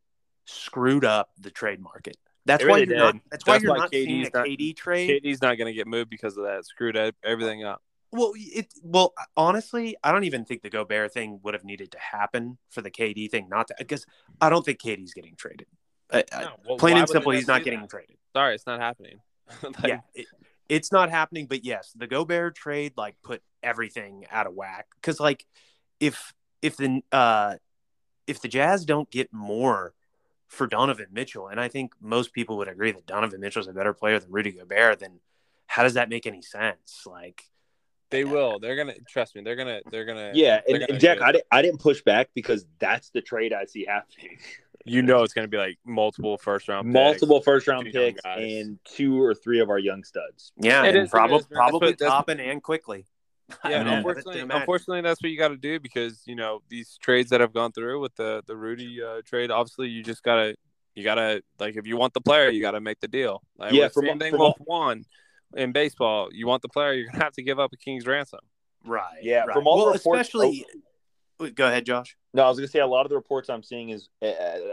screwed up the trade market. That's It why you're not. did. That's why That's you're why not seeing a KD's not- KD trade. KD's not going to get moved because of that. It screwed ev- everything up. Well, it well honestly, I don't even think the Gobert thing would have needed to happen for the KD thing not to because I don't think KD's getting traded. I, I- No, well, plain and simple, he's not getting that? traded. Sorry, it's not happening. Like, yeah, it, it's not happening. But yes, the Gobert trade like put everything out of whack because like if if the uh, if the Jazz don't get more for Donovan Mitchell, and I think most people would agree that Donovan Mitchell is a better player than Rudy Gobert, then how does that make any sense? Like, They will. They're gonna trust me. They're gonna. They're gonna. Yeah, they're and, gonna and Jack, I, it. di- I didn't push back because that's the trade I see happening. You know it's gonna be like multiple first round. picks. Multiple first round picks and two or three of our young studs. yeah, It and is- it probably is, probably what- topping and quickly. Yeah, don't know, unfortunately, unfortunately, that's what you got to do because you know these trades that have gone through with the the Rudy uh, trade. Obviously, you just gotta you gotta like if you want the player, you gotta make the deal. Like, Yeah, with- from- same thing from with all- one in baseball. You want the player, you're gonna have to give up a king's ransom. right? Yeah, right. from all the reports- especially. Wait, Go ahead, Josh. No, I was gonna say a lot of the reports I'm seeing is uh,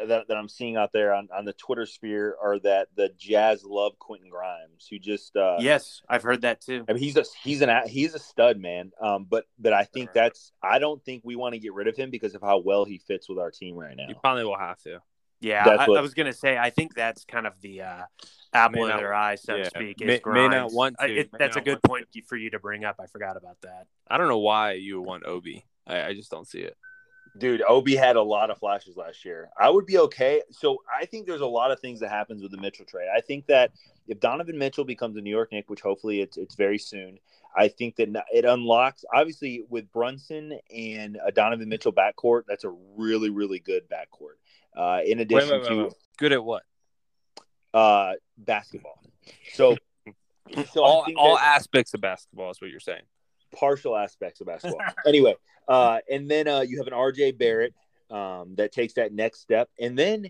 that, that I'm seeing out there on, on the Twitter sphere are that the Jazz love Quentin Grimes, who just uh, yes, I've heard that too. I mean, he's a he's an he's a stud, man. Um, but but I think that's I don't think we want to get rid of him because of how well he fits with our team right now. You probably will have to. Yeah, That's I, what- I was gonna say. I think that's kind of the uh, apple May of not- their eye, so yeah. to speak. Is May- may not want I- it- may that's a good want to. point for you to bring up. I forgot about that. I don't know why you would want Obi. I, I just don't see it. Dude, Obi had a lot of flashes last year. I would be okay. So I think there's a lot of things that happens with the Mitchell trade. I think that if Donovan Mitchell becomes a New York Knick, which hopefully it's it's very soon, I think that it unlocks obviously with Brunson and a Donovan Mitchell backcourt. That's a really really good backcourt. Uh, in addition wait, wait, to wait. Good at what? uh, basketball. So, so all all aspects of basketball is what you're saying. partial aspects of basketball. anyway, uh, and then uh, you have an RJ Barrett um, that takes that next step, and then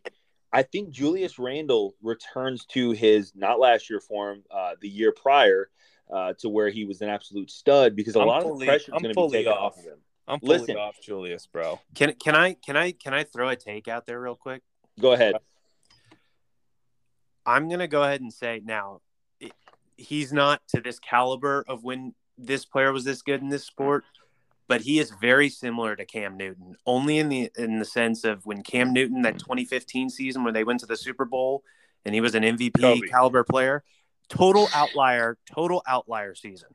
I think Julius Randle returns to his not last year form, uh, the year prior, uh, to where he was an absolute stud because a I'm lot of the pressure is going to be taken off. off of him. I'm fully Listen. off Julius, bro. Can can I can I can I throw a take out there real quick? Go ahead. I'm gonna go ahead and say now, it, he's not to this caliber of when this player was this good in this sport, but he is very similar to Cam Newton, only in the in the sense of when Cam Newton that 2015 season when they went to the Super Bowl and he was an MVP Kobe. caliber player, total outlier, total outlier season.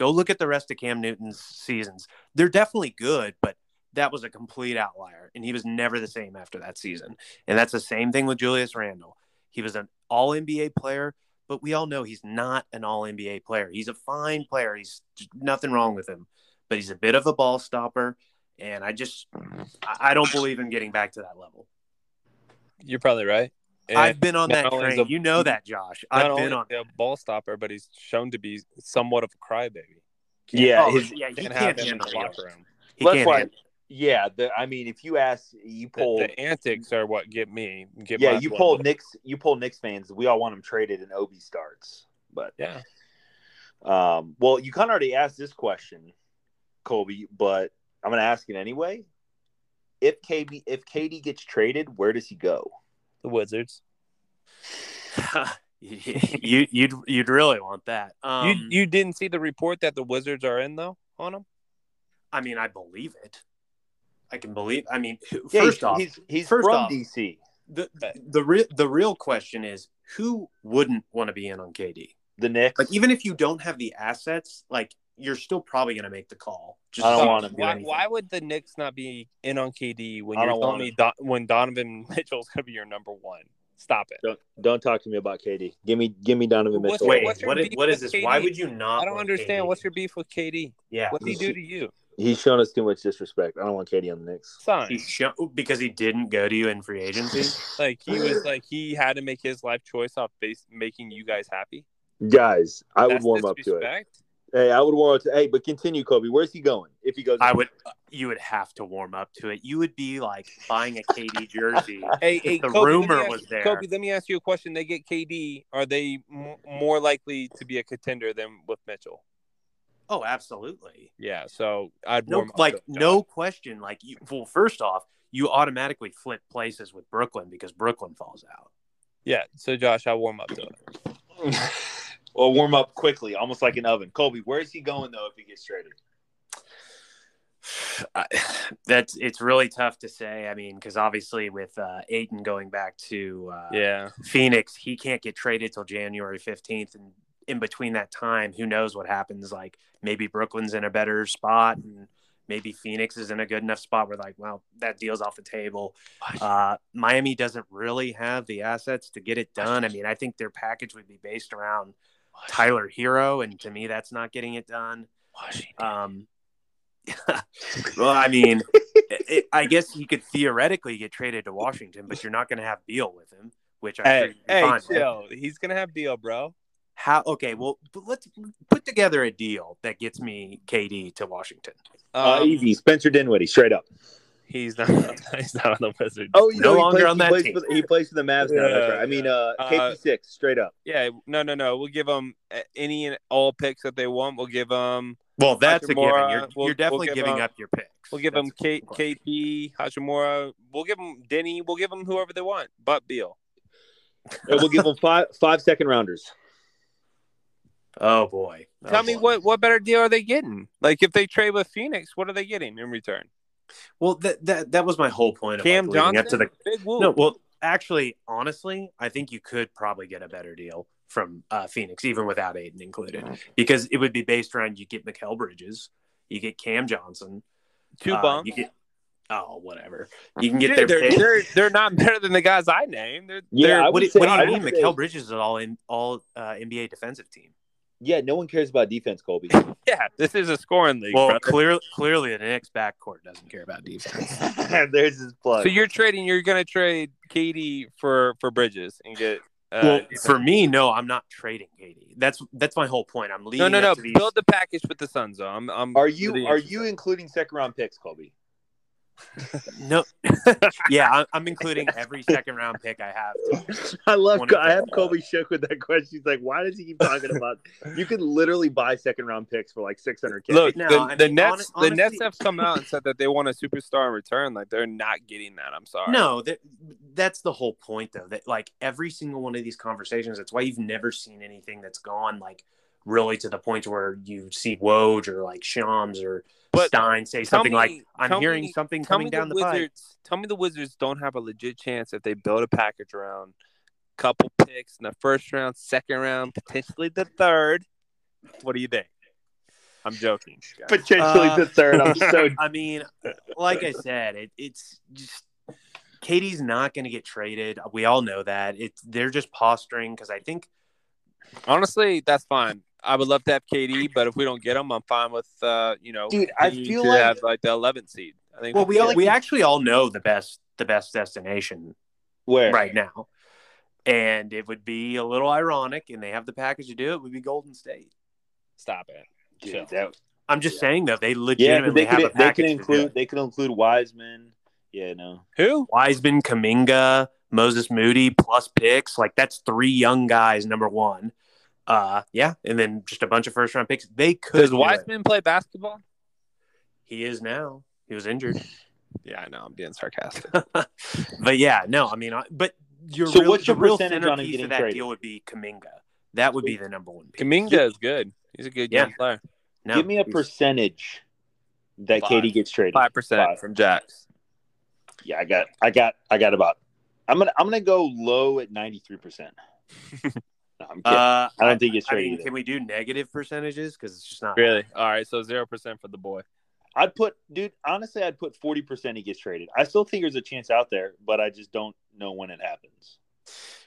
Go look at the rest of Cam Newton's seasons. They're definitely good, but that was a complete outlier, and he was never the same after that season. And that's the same thing with Julius Randle. He was an all NBA player, but we all know he's not an all NBA player. He's a fine player. He's nothing wrong with him, but he's a bit of a ball stopper. And I just, I don't believe in getting back to that level. You're probably right. And I've been on that train. a- you know that, Josh. I've been on. a ball stopper, but he's shown to be somewhat of a crybaby. Yeah, Oh, his, yeah, he Can't can't have him in handle the the locker room. He that's can't why. handle- Yeah, the, I mean, if you ask, you pull, the antics are what get me. Get yeah, you pull. Knicks, you pull Knicks fans. We all want him traded, and Obi starts. But Yeah, Um, well, you kind of already asked this question, Colby, but I'm going to ask it anyway. If KB, if KD gets traded, where does he go? The Wizards. you, you'd you'd really want that. Um, you you didn't see the report that the Wizards are in though on him. I mean, I believe it. I can believe. I mean, who- Yeah, first he's, off, he's he's first from off- DC. the the real the real question is who wouldn't want to be in on KD? The Knicks. Like, even if you don't have the assets, like you're still probably going to make the call. Just I don't want him do Why, why would the Knicks not be in on KD when I you're don't telling want me Don, when Donovan Mitchell's going to be your number one? Stop it. don't don't talk to me about KD. Give me give me Donovan Mitchell. your- Wait, what's your what is, beef what is with this? KD? Why would you not? I don't want understand. KD? What's your beef with KD? yeah? What did he do to you? He's shown us too much disrespect. I don't want KD on the Knicks. Son, He's show, because he didn't go to you in free agency. like he was like he had to make his life choice off base making you guys happy. Guys, I would That's warm up to it. Disrespect. Hey, I would warm up to. Hey, but continue, Kobe. Where's he going? If he goes, I would. You would have to warm up to it. You would be like buying a KD jersey. Hey, hey, the Kobe, rumor ask was you- there. Kobe, let me ask you a question. They get KD. Are they m- more likely to be a contender than with Mitchell? Oh, absolutely. Yeah. So I'd No, warm up like no question. Like, you, well, first off, you automatically flip places with Brooklyn because Brooklyn falls out. Yeah. So Josh, I'll warm up to it. well, warm up quickly, almost like an oven. Kobe, where's he going though if he gets traded? I, that's it's really tough to say. I mean, because obviously with uh, Ayton going back to uh, Yeah. Phoenix, he can't get traded till January fifteenth, and in between that time, who knows what happens? Like maybe Brooklyn's in a better spot, and Maybe Phoenix is in a good enough spot where like, well, that deal's off the table. Uh, Miami doesn't really have the assets to get it done. I mean, I think their package would be based around Tyler Herro, and to me, that's not getting it done. Um, well, I mean, it, I guess he could theoretically get traded to Washington, but you're not going to have Beal with him, which I hey, hey, fine with. chill. He's gonna have deal, bro. How? Okay, well, let's put together a deal that gets me KD to Washington. Uh, Um, easy, Spencer Dinwiddie, straight up. He's not. he's not on the Wizards. Oh, you No he longer plays, on he that plays team. For, he plays for the Mavs now. Yeah, right. I mean, uh, Uh, KP six, straight up. yeah. No, no, no. We'll give them any and all picks that they want. We'll give them. Well, that's a given. Hachimura, You're, we'll- you're we'll definitely give giving him- up your picks. We'll give them That's K. KP, Hachimura. We'll give them Deni. We'll give them whoever they want, but Beal. And we'll give them five five second rounders. Oh boy. Oh, Tell me what what better deal are they getting? Like if they trade with Phoenix, what are they getting in return? Well, that that that was my whole point. Of Cam like, leading Johnson. up to the Big whoop. No, well, actually, honestly, I think you could probably get a better deal from uh, Phoenix, even without Ayton included, because it would be based around you get Mikal Bridges, you get Cam Johnson, Two uh, bumps. you get oh whatever, you can get Dude, their they're, they're they're not better than the guys I named. They're, Yeah, they're- I what, do, say- what do you would mean? say- Mikal Bridges is all in all uh, NBA defensive team. Yeah, no one cares about defense, Colby. yeah, this is a scoring league. Well, brother. clearly, clearly, the Knicks backcourt doesn't care about defense. There's his plug. so you're trading. You're gonna trade KD for for Bridges and get. Uh, well, defense. for me, no, I'm not trading KD. That's that's my whole point. I'm leaving. no, no, no. these- Build the package with the Suns. Though I'm. I'm are you really are you including second round picks, Colby? No, yeah, I'm, I'm including every second round pick I have. I love. 20 I have Colby shook with that question. He's like, "Why does he keep talking about?" you could literally buy second round picks for like six hundred k. Look, No, the, I the mean, Nets, hon- the Nets have come out and said that they want a superstar in return. Like they're not getting that. I'm sorry. No, that, that's the whole point, though. That like every single one of these conversations, that's why you've never seen anything that's gone like really to the point where you see Woj or like Shams or But Stein say something me- like, "I'm hearing me- something coming down the the, pipe." Wizards. Tell me the Wizards don't have a legit chance if they build a package around a couple picks in the first round, second round, potentially the third. What do you think? I'm joking. guys. Potentially Uh, the third. I'm so. I mean, like I said, it, it's just KD's not going to get traded. We all know that. It's they're just posturing because I think Honestly, that's fine. I would love to have KD, but if we don't get him, I'm fine with uh, you know, Dude, I feel like- have like the 11th seed. I think. well, we all, like we actually all know the best the best destination Where? right now, and it would be a little ironic, and they have the package to do it. Would be Golden State. stop it. Dude, that- I'm just Yeah. saying though, they yeah, 'cause legitimately they have a could. They package could include. They could include Wiseman. Yeah, no. Who? Wiseman, Kuminga, Moses Moody plus picks. Like that's three young guys. Number one. Uh, yeah, and then just a bunch of first round picks. They could. Does do it. Wiseman play basketball? He is now. He was injured. Yeah, I know. I'm being sarcastic. but yeah, no, I mean, I, but your So real, what's your the real percentage on him centerpiece getting of that traded? deal would be Kuminga. That would be the number one. pick. Kuminga is good. He's a good Yeah. young player. No, Give me a percentage that Five. KD gets traded. Five percent Five. from Jax. Yeah, I got. I got. I got about. I'm gonna. I'm gonna go low at ninety three percent. No, I'm kidding. Uh, I don't think it's I traded. mean, can we do negative percentages? Because it's just not Really? All right. So zero percent for the boy. I'd put, dude. Honestly, I'd put forty percent. He gets traded. I still think there's a chance out there, but I just don't know when it happens.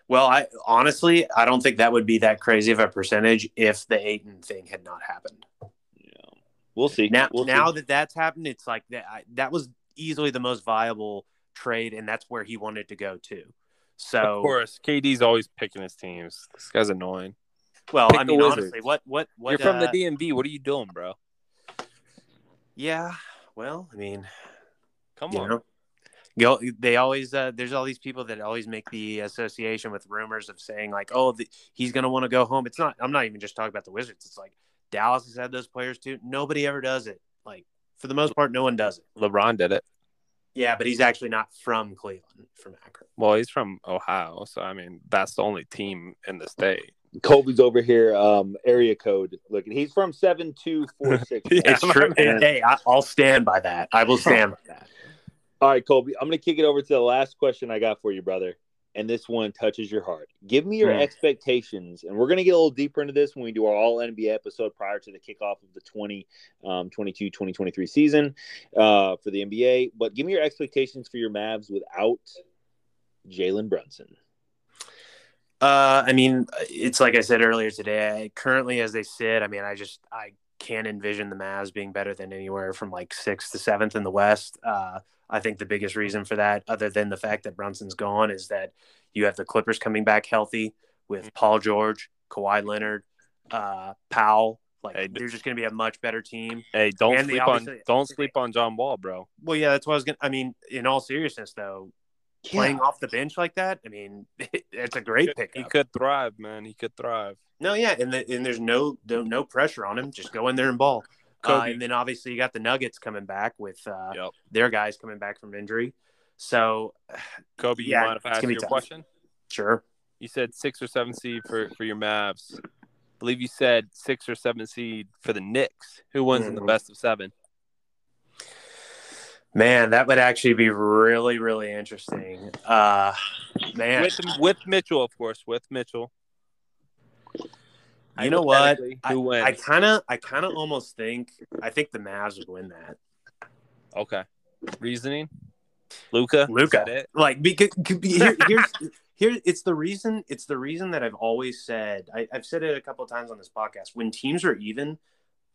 Well, I honestly, I don't think that would be that crazy of a percentage if the Ayton thing had not happened. Yeah, we'll see. Now, We'll now see. that that's happened, it's like that. I, that was easily the most viable trade, and that's where he wanted to go to. So, of course, KD's always picking his teams. This guy's annoying. well, pick I mean, honestly, what, what, what? You're from uh, the DMV. What are you doing, bro? Yeah. Well, I mean, Come on. know, go. They always uh, there's all these people that always make the association with rumors of saying like, oh, the, he's gonna want to go home. It's not. I'm not even just talking about the Wizards. It's like Dallas has had those players too. Nobody ever does it. Like for the most part, no one does it. LeBron did it. Yeah, but he's actually not from Cleveland, from Akron. Well, he's from Ohio, so I mean that's the only team in the state. Colby's over here. Um, area code. Looking, he's from seven two four six. It's true. man. hey, I, I'll stand by that. I will stand by that. All right, Colby. I'm gonna kick it over to the last question I got for you, brother. And this one touches your heart. Give me your Hmm. expectations, and we're going to get a little deeper into this when we do our All NBA episode prior to the kickoff of the 2022 2023 season uh, for the NBA. But give me your expectations for your Mavs without Jalen Brunson. Uh, I mean, it's like I said earlier today. Currently, as they sit, I mean, I just I can't envision the Mavs being better than anywhere from like sixth to seventh in the West. Uh, I think the biggest reason for that, other than the fact that Brunson's gone, is that you have the Clippers coming back healthy with Paul George, Kawhi Leonard, uh, Powell. Like Hey, they're just going to be a much better team. Hey, don't And sleep on don't sleep on John Wall, bro. Well, yeah, that's what I was going. to I mean, in all seriousness, though, playing off the bench like that, I mean, it's a great pickup. He could thrive, man. He could thrive. No, yeah, and the, and there's no, no no pressure on him. Just go in there and ball. Uh, Kobe. and then obviously you got the Nuggets coming back with uh, Yep. their guys coming back from injury. So Kobe, you Yeah, mind if I it's ask gonna you a tough. question? sure, You said six or seven seed for, for your Mavs. I believe you said six or seven seed for the Knicks. Who wins in the Mhm. best of seven? Man, that would actually be really really interesting. Uh, man, With with Mitchell, of course. With Mitchell. you know what? I kind of I kind of almost think I think the Mavs would win that. okay. Reasoning. Luka. Luka, like because here, here's here it's the reason it's the reason that I've always said I, I've said it a couple of times on this podcast when teams are even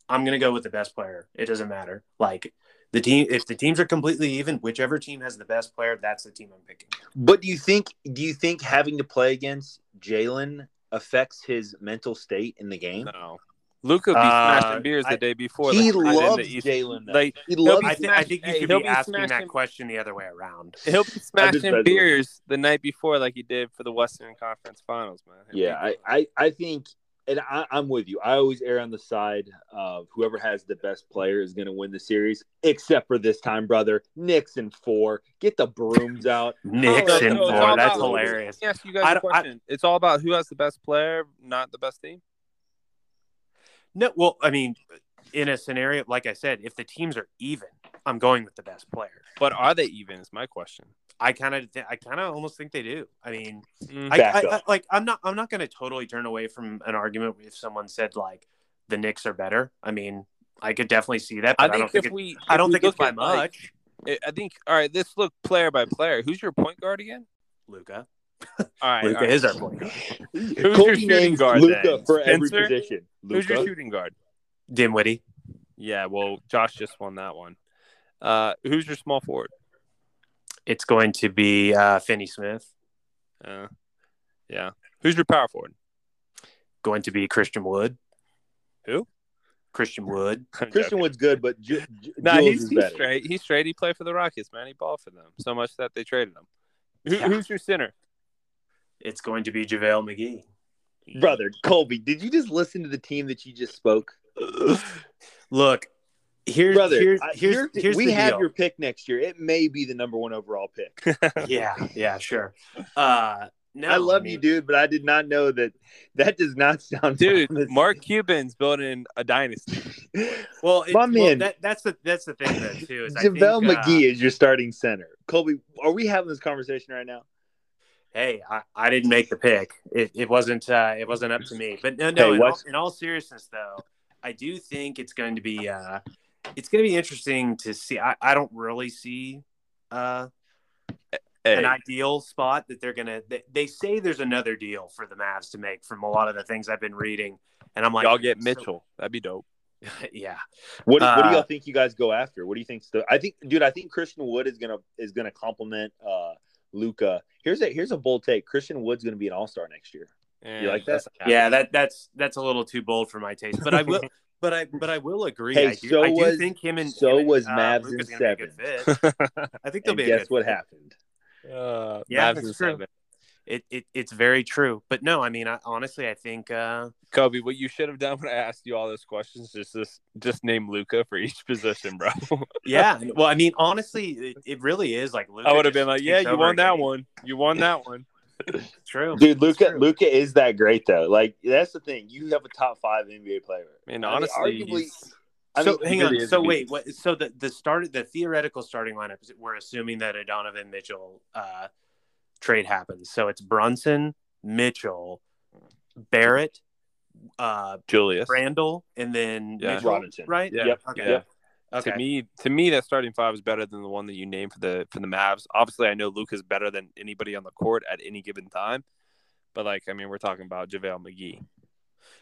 I'm gonna go with the best player it doesn't matter like the team if the teams are completely even whichever team has the best player that's the team I'm picking But do you think do you think having to play against Jalen affects his mental state in the game? No. Luka be Uh, smashing beers I- the day before. He like, in the loves Jalen. Like he he'll loves. be I, think I think you Hey, should he'll be be asking smashing- that question the other way around he'll be smashing beers the night before, like he did for the Western Conference Finals, man. He'll yeah, be- I, I, I think, and I, I'm with you. I always err on the side of whoever has the best player is going to win the series. Except for this time, brother. Knicks in four. Get the brooms out. Knicks no, four that's about- hilarious Let me ask you guys I a don't- I- question. it's all about who has the best player, not the best team. no well I mean in a scenario like I said if the teams are even I'm going with the best player But are they even? Is my question. I kind of I kind of almost think they do I mean Mm. I, I. I, like I'm not I'm not going to totally turn away from an argument if someone said like the Knicks are better. I mean, I could definitely see that. But I I, think don't think if it, we, I don't think it's by at, like, much. I- I think. All right, let's look player by player. Who's your point guard again? Luka, All right, Luka all right. is our point guard. Who's your Kobe shooting guard Luka then? for every Spencer? position. Who's your shooting guard? Dimwitty. Yeah, well, Josh just won that one. Uh, who's your small forward? It's going to be uh, Finney Smith. Uh, yeah. Who's your power forward? Going to be Christian Wood. Who? Christian Wood. I'm Christian joking. Wood's good, but Ju- Ju- Nah, he's, is he's straight. He's straight. He played for the Rockets, man. He balled for them so much that they traded him. Who, Yeah. Who's your center? It's going to be JaVale McGee. Brother, Colby, did you just listen to the team that you just spoke? Look, here's Brother, here's here's, here's- here's we the have deal. your pick next year. It may be the number one overall pick. yeah yeah sure. Uh, no, I love mean, you, dude, but I did not know that. That does not sound Dude, promising. Mark Cuban's building a dynasty. Well, it, My well, man. that, that's the that's the thing though too. Is I JaVale think, uh, McGee is your starting center. Colby, are we having this conversation right now? hey, I, I didn't make the pick. It, it wasn't uh, it wasn't up to me. But no, no. Hey, in, all, in all seriousness, though, I do think it's going to be uh, it's going to be interesting to see. I, I don't really see uh, Hey, an ideal spot that they're gonna. They, they say there's another deal for the Mavs to make from a lot of the things I've been reading, and I'm like, y'all get so- Mitchell. That'd be dope. yeah, What, what do Uh, y'all think you guys go after? What do you think? The, I think, dude, I think Christian Wood is gonna is gonna complement uh, Luka. Here's a here's a bold take. Christian Wood's gonna be an All Star next year. Yeah, like that? that's- yeah. That that's that's a little too bold for my taste, but I will. But I, but I will agree. Hey, I do, so I do was- think him and so him and, was uh, Mavs Luka's in gonna be a good fit. I think they'll And be. a guess good what fit. happened? Uh, Yeah, Mavs that's in true. seven. It, it it's very true. But no, I mean, I, honestly, I think. uh Kobe, what you should have done when I asked you all those questions is just just name Luka for each position, bro. Yeah. well, I mean, honestly, it, it really is like. Luka I would have been like, yeah, you won that game. one. You won that one. True. Dude, Luka true. Luka is that great though. Like that's the thing. You have a top five NBA player. And I mean, honestly, arguably- he's- I so mean, hang on. So wait, what? So the the start the theoretical starting lineup is we're assuming that a Donovan Mitchell uh trade happens. So it's Brunson, Mitchell, Barrett, uh, Julius. Randle, and then Yeah. Mitchell, Robinson. right? Yeah. Yep. Okay. Yeah. Okay. To me, to me, that starting five is better than the one that you named for the for the Mavs. Obviously, I know Luka's better than anybody on the court at any given time, but like, I mean, we're talking about JaVale McGee.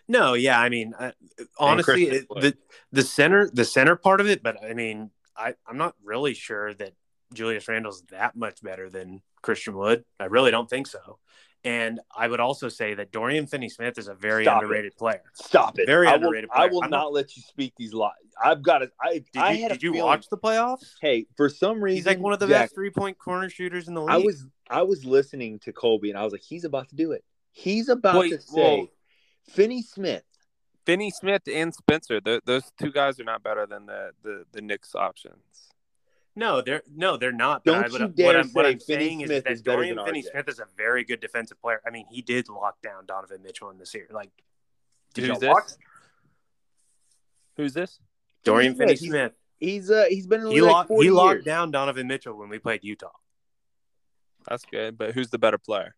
No, yeah, I mean, I, honestly, it, the the center the center part of it, but I mean, I I'm not really sure that Julius Randle's that much better than Christian Wood. I really don't think so. And I would also say that Dorian Finney-Smith is a very Stop it. underrated player. Stop it. Very I will, underrated I will I'm not, not- let you speak these lies. I've got to. I Did I you, had did you feeling- watch the playoffs? Hey, for some reason, He's like one of the Jack, best three point corner shooters in the league. I was I was listening to Colby and I was like, he's about to do it. He's about Wait, to say, whoa. Finney Smith. Finney Smith and Spencer, th- those two guys are not better than the the, the Knicks options. No, they're no, they're not. But Don't I, what, you what dare I'm, what say I'm Finney saying is that is better Dorian than RJ. Finney-Smith is a very good defensive player. I mean, he did lock down Donovan Mitchell in the series. Like, did Who's y'all this? watch? Who's this? Dorian Finney Smith. Finney-Smith. He's uh he's been in the He league like locked he locked years. down Donovan Mitchell when we played Utah. That's good, but who's the better player?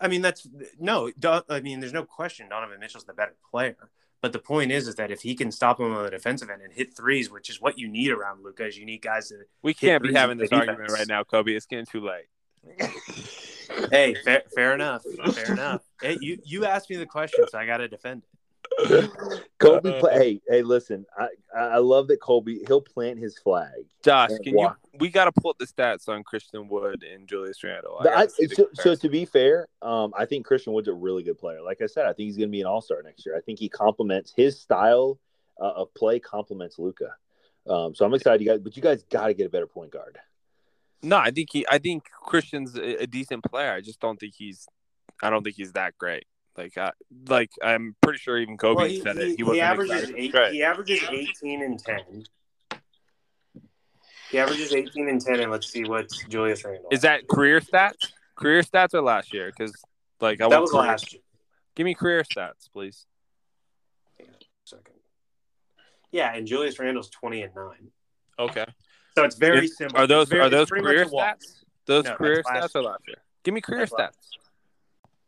I mean, that's no. Do, I mean, there's no question Donovan Mitchell's the better player. But the point is, is that if he can stop him on the defensive end and hit threes, which is what you need around Luka, is you need guys to. We can't be having this the argument right now, Kobe. It's getting too late. Hey, fair, fair enough. Fair enough. Hey, you you asked me the question, so I got to defend Colby, Uh, play, hey, hey, listen, I I love that Colby he'll plant his flag. Josh, can why? you? We got to pull up the stats on Christian Wood and Julius Randle. I I, gotta see the so, so to be fair, um, I think Christian Wood's a really good player. Like I said, I think he's going to be an All Star next year. I think he complements his style uh, of play complements Luka. Um, so I'm excited, you guys. But you guys got to get a better point guard. no, I think he. I think Christian's a, a decent player. I just don't think he's. I don't think he's that great. Like, I, like I'm pretty sure even Kobe Well, he, said he- it. He, he wasn't averages eight, Right. he averages eighteen and ten. He averages eighteen and ten, and let's see what Julius Randle. Is that career stats? Career stats or last year? Because like I that want was career- last year? Give me career stats, please. Yeah, Second. Yeah, and Julius Randle's twenty and nine. Okay. So it's very If- similar. Are those very- are those career much a walk. stats? Those No, career stats or last year? Give me career That's stats.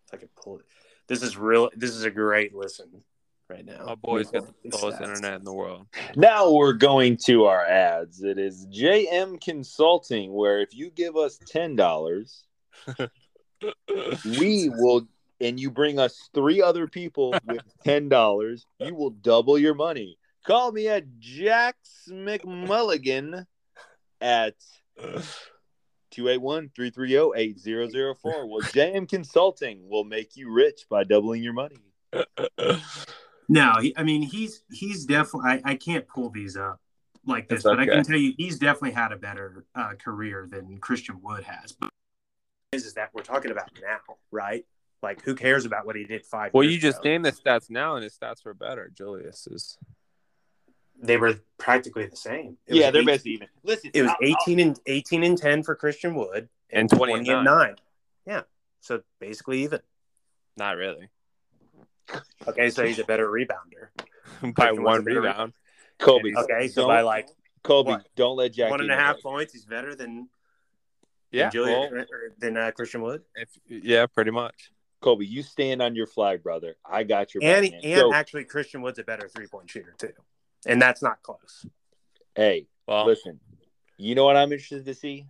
If I could pull it. This is real. This is a great listen right now. My boy's Let me got the pull slowest internet in the world. Now we're going to our ads. It is JM Consulting, where if you give us ten dollars, we will, and you bring us three other people with ten dollars, you will double your money. Call me at Jax McMulligan at 281-330-8004. Well, JM Consulting will make you rich by doubling your money. No, he, I mean he's he's definitely. I, I can't pull these up like this, It's but I can tell you he's definitely had a better uh, career than Christian Wood has. But is is that we're talking about now, right? Like who cares about what he did five? Well, years you just ago? named the stats now, and his stats were better. Julius is. They were practically the same. It Yeah, they're 18 basically even. Listen, It was I'll- I'll- 18 and 18 and 10 for Christian Wood And 20 and and 9. Yeah. So basically even. Not really. Okay, so he's a better rebounder. By Christian one wasn't rebound. Kobe. Okay, so by like Kobe, What? don't let Jack one and get a half in points, he's better than Yeah. than, Julius, well, or than uh, Christian Wood. if, yeah, pretty much. Kobe, you stand on your flag, brother. I got your And back, and So, actually Christian Wood's a better three point shooter too. And that's not close. hey, Well, listen. You know what I'm interested to see?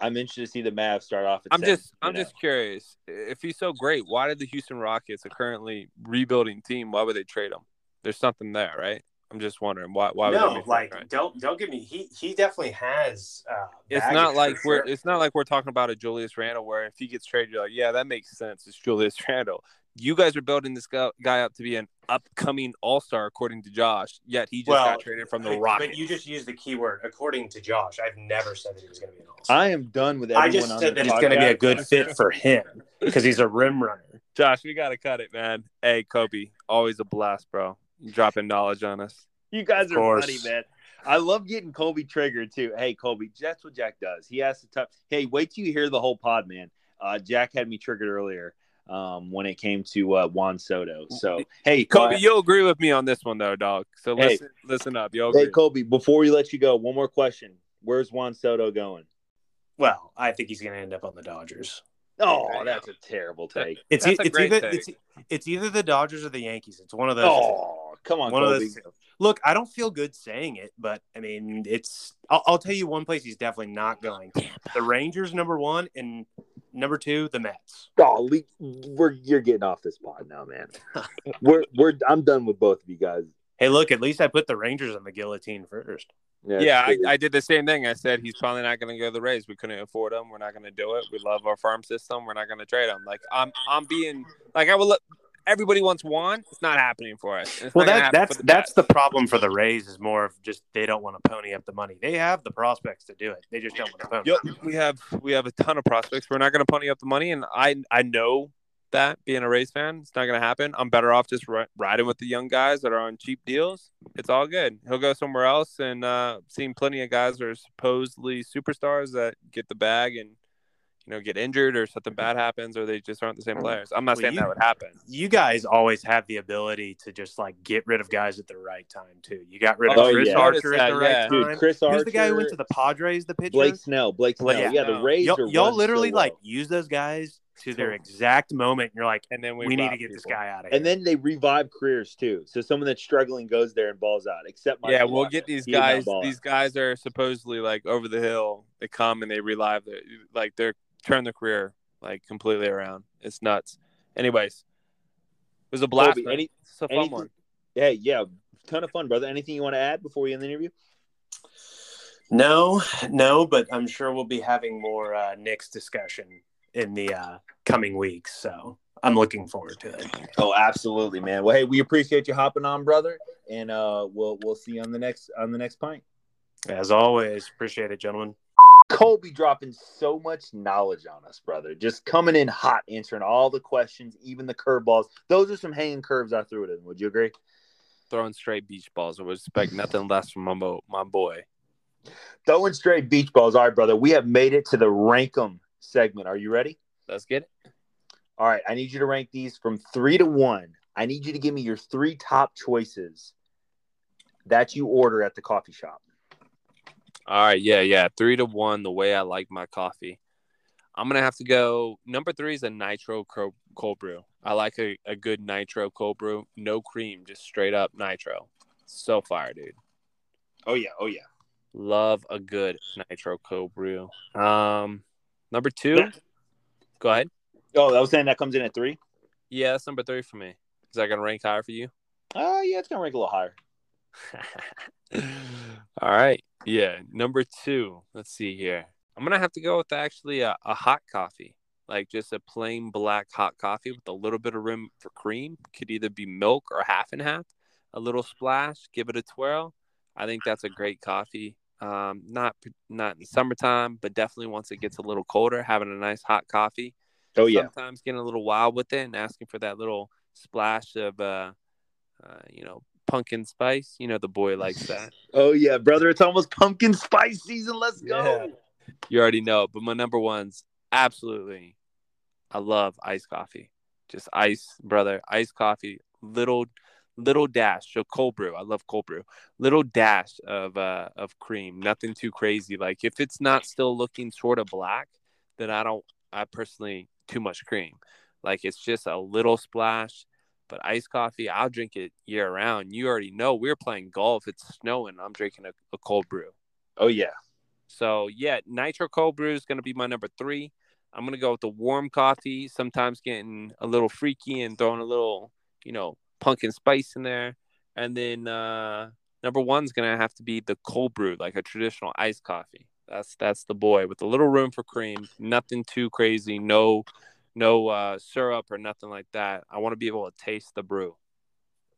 I'm interested to see the Mavs start off. At I'm seven, just I'm know? just curious. If he's so great, why did the Houston Rockets, a currently rebuilding team, why would they trade him? There's something there, right? I'm just wondering why. Why would no, make that like trade? don't don't give me he he definitely has uh It's not for like we're it's not like we're talking about a Julius Randle where if he gets traded, you're like, yeah, that makes sense. It's Julius Randle. You guys are building this guy, guy up to be an upcoming All Star, according to Josh. Yet he just Well, got traded from the but- Rockets. But you just used the keyword according to Josh. I've never said that he was going to be an all-star. I am done with everyone I just on said that it's going to be a good fit for him because he's a rim runner. Josh, we gotta cut it, man. Hey, Kobe, always a blast, bro. You dropping knowledge on us. You guys Of are course. funny, man. I love getting Kobe triggered too. Hey, Kobe, that's what Jack does. He has to tough. Hey, wait till you hear the whole pod, man. Uh, Jack had me triggered earlier um, when it came to uh, Juan Soto. So, hey, Kobe, uh, you'll agree with me on this one though, dog. So Hey. listen, listen up. You'll hey, agree. Kobe, before we let you go, one more question. Where's Juan Soto going? Well, I think he's going to end up on the Dodgers. Oh, that's a terrible take. It's That's e- a it's great either take. it's it's either the Dodgers or the Yankees. It's one of those. Oh, come on, One of those. Look, I don't feel good saying it, but I mean, it's. I'll, I'll tell you one place he's definitely not going. The Rangers, number one, and number two, the Mets. Oh, le- we're you're getting off this pod now, man. we're we're I'm done with both of you guys. Hey, look, at least I put the Rangers on the guillotine first. Yeah, it's- I, I did the same thing. I said he's probably not going to go to the Rays. We couldn't afford him. We're not going to do it. We love our farm system. We're not going to trade him. Like I'm, I'm being like I will. Look, everybody wants Juan. It's not happening for us. It's Well, not that, that's the that's the problem for the Rays is more of just they don't want to pony up the money. They have the prospects to do it. They just don't want to pony. Yep, we have we have a ton of prospects. We're not going to pony up the money, and I I know that being a Rays fan, it's not going to happen. I'm better off just ri- riding with the young guys that are on cheap deals. It's all good. He'll go somewhere else, and uh, seen plenty of guys that are supposedly superstars that get the bag and you know get injured or something mm-hmm. bad happens, or they just aren't the same mm-hmm. players. I'm not Well, saying you- that would happen. You guys always have the ability to just like get rid of guys at the right time too. You got rid of Oh, Chris yeah. Archer at the that, right yeah. time. Dude, Chris Archer. Who's the guy who went to the Padres? The pitcher. Blake Snell. Blake Snell. Blake yeah, the Rays y'all, are y'all literally so like use those guys to their exact moment. And you're like, And then we, we, need to get this guy out of here. and then they revive careers too. So someone that's struggling goes there and balls out. Except Michael yeah, we'll Wacha. get these He guys. These guys are supposedly like over the hill. They come and they relive their like they're turn their career like completely around. It's nuts. Anyways, it was a blast. Kobe, any- it's a fun anything- one. Hey, yeah, ton of fun, brother. Anything you want to add before we end the interview? no, no, but I'm sure we'll be having more uh, Knicks discussion in the uh, coming weeks. So I'm looking forward to it. Oh, absolutely, man. Well, hey, we appreciate you hopping on, brother, and uh, we'll we'll see you on the next on the next pint. As always, appreciate it, gentlemen. Kobe dropping so much knowledge on us, brother. Just coming in hot, answering all the questions, even the curveballs. Those are some hanging curves I threw it in. Would you agree? Throwing straight beach balls. I would expect nothing less from my, my boy. Throwing straight beach balls. All right, brother. We have made it to the rank 'em segment. Are you ready? Let's get it. All right. I need you to rank these from three to one. I need you to give me your three top choices that you order at the coffee shop. All right, yeah, yeah. Three to one, the way I like my coffee. I'm gonna have to go. Number three is a nitro co- cold brew. I like a, a good nitro cold brew, no cream, just straight up nitro. So fire, dude. Oh yeah. Oh yeah. Love a good nitro cold brew. Um, number two. Go ahead. Oh, I was saying that comes in at three. Yeah, that's number three for me. Is that gonna rank higher for you? Oh yeah, it's gonna rank a little higher. All right. Yeah. Number two. Let's see here. I'm gonna have to go with actually a, a hot coffee, like just a plain black hot coffee with a little bit of room for cream. Could either be milk or half and half. A little splash. Give it a twirl. I think that's a great coffee. Um, not not in summertime, but definitely once it gets a little colder, having a nice hot coffee. Oh yeah. Sometimes getting a little wild with it and asking for that little splash of uh, uh you know pumpkin spice. You know the boy likes that. Oh yeah, brother. It's almost pumpkin spice season. Let's go. Yeah. You already know. But my number one's absolutely. I love iced coffee. Just ice, brother. Iced coffee. Little, little dash. So cold brew. I love cold brew. Little dash of uh of cream. Nothing too crazy. Like if it's not still looking sort of black, then I don't. I personally too much cream. Like it's just a little splash. But iced coffee, I'll drink it year round. You already know. We're playing golf. It's snowing. I'm drinking a, a cold brew. Oh yeah. So yeah, nitro cold brew is going to be my number three. I'm going to go with the warm coffee. Sometimes getting a little freaky and throwing a little, you know, pumpkin spice in there. And then uh, number one's going to have to be the cold brew, like a traditional iced coffee. That's that's the boy with a little room for cream. Nothing too crazy. No, no uh, syrup or nothing like that. I want to be able to taste the brew.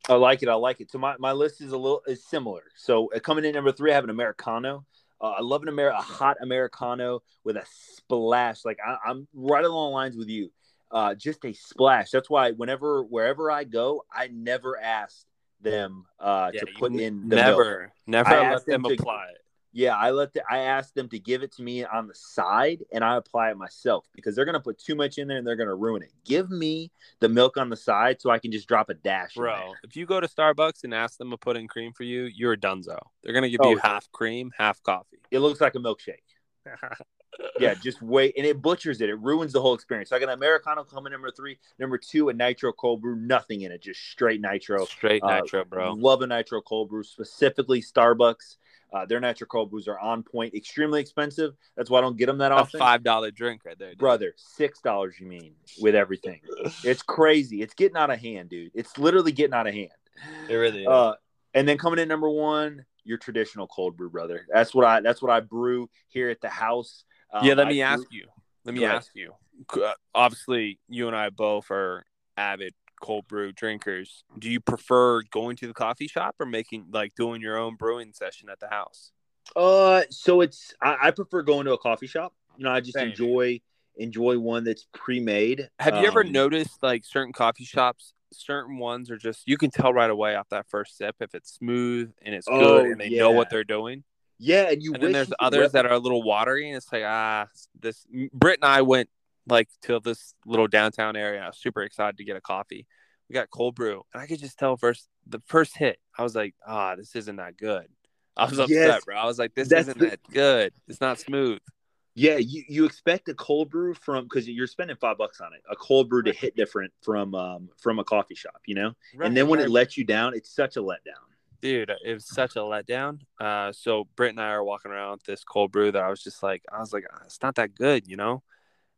I like it. I like it. So my, my list is a little is similar. So uh, coming in number three, I have an americano. Uh, I love an Amer- a hot americano with a splash. Like I, I'm right along the lines with you. Uh, just a splash. That's why whenever wherever I go, I never ask them uh, to put in the milk. never, never I let them them to- apply it. Yeah, I let the, I asked them to give it to me on the side, and I apply it myself because they're gonna put too much in there and they're gonna ruin it. Give me the milk on the side so I can just drop a dash. in Bro, if you go to Starbucks and ask them to put in cream for you, you're a dunzo. They're gonna give Oh, you half cream, half coffee. it looks like a milkshake. yeah, just wait, and it butchers it. It ruins the whole experience. Got an Americano coming number three, number two, a nitro cold brew, nothing in it, just straight nitro. Straight Uh, nitro, bro. Love a nitro cold brew, specifically Starbucks. Uh, their nitro cold brews are on point, extremely expensive. That's why I don't get them that A often. five dollar drink right there, dude. Brother, six dollars. You mean with everything? It's crazy. It's getting out of hand, dude. It's literally getting out of hand. It really is. Uh, and then coming in number one, your traditional cold brew, brother. That's what I. That's what I brew here at the house. Um, yeah, let I me brew- ask you. Let me ask you. Uh, Obviously, you and I both are avid cold brew drinkers. Do you prefer going to the coffee shop or making like doing your own brewing session at the house? Uh, so it's I, I prefer going to a coffee shop. You know, I just Same. enjoy enjoy one that's pre-made. Have you ever Um, noticed like certain coffee shops, certain ones are just you can tell right away off that first sip if it's smooth and it's Oh, good and they know what they're doing. Yeah, and you and then there's others that are a little watery and it's like ah this Britt and I went like to this little downtown area. I was super excited to get a coffee. We got cold brew and I could just tell first the first hit. I was like, ah, this isn't that good. I was upset, Yes. bro. I was like, this isn't the- that good. It's not smooth. Yeah, you, you expect a cold brew from because you're spending five bucks on it. A cold brew to hit different from um from a coffee shop, you know. and then when it lets you down, it's such a letdown. dude, it was such a letdown. Uh, so Britt and I are walking around with this cold brew that I was just like, I was like, "Ah, it's not that good, you know.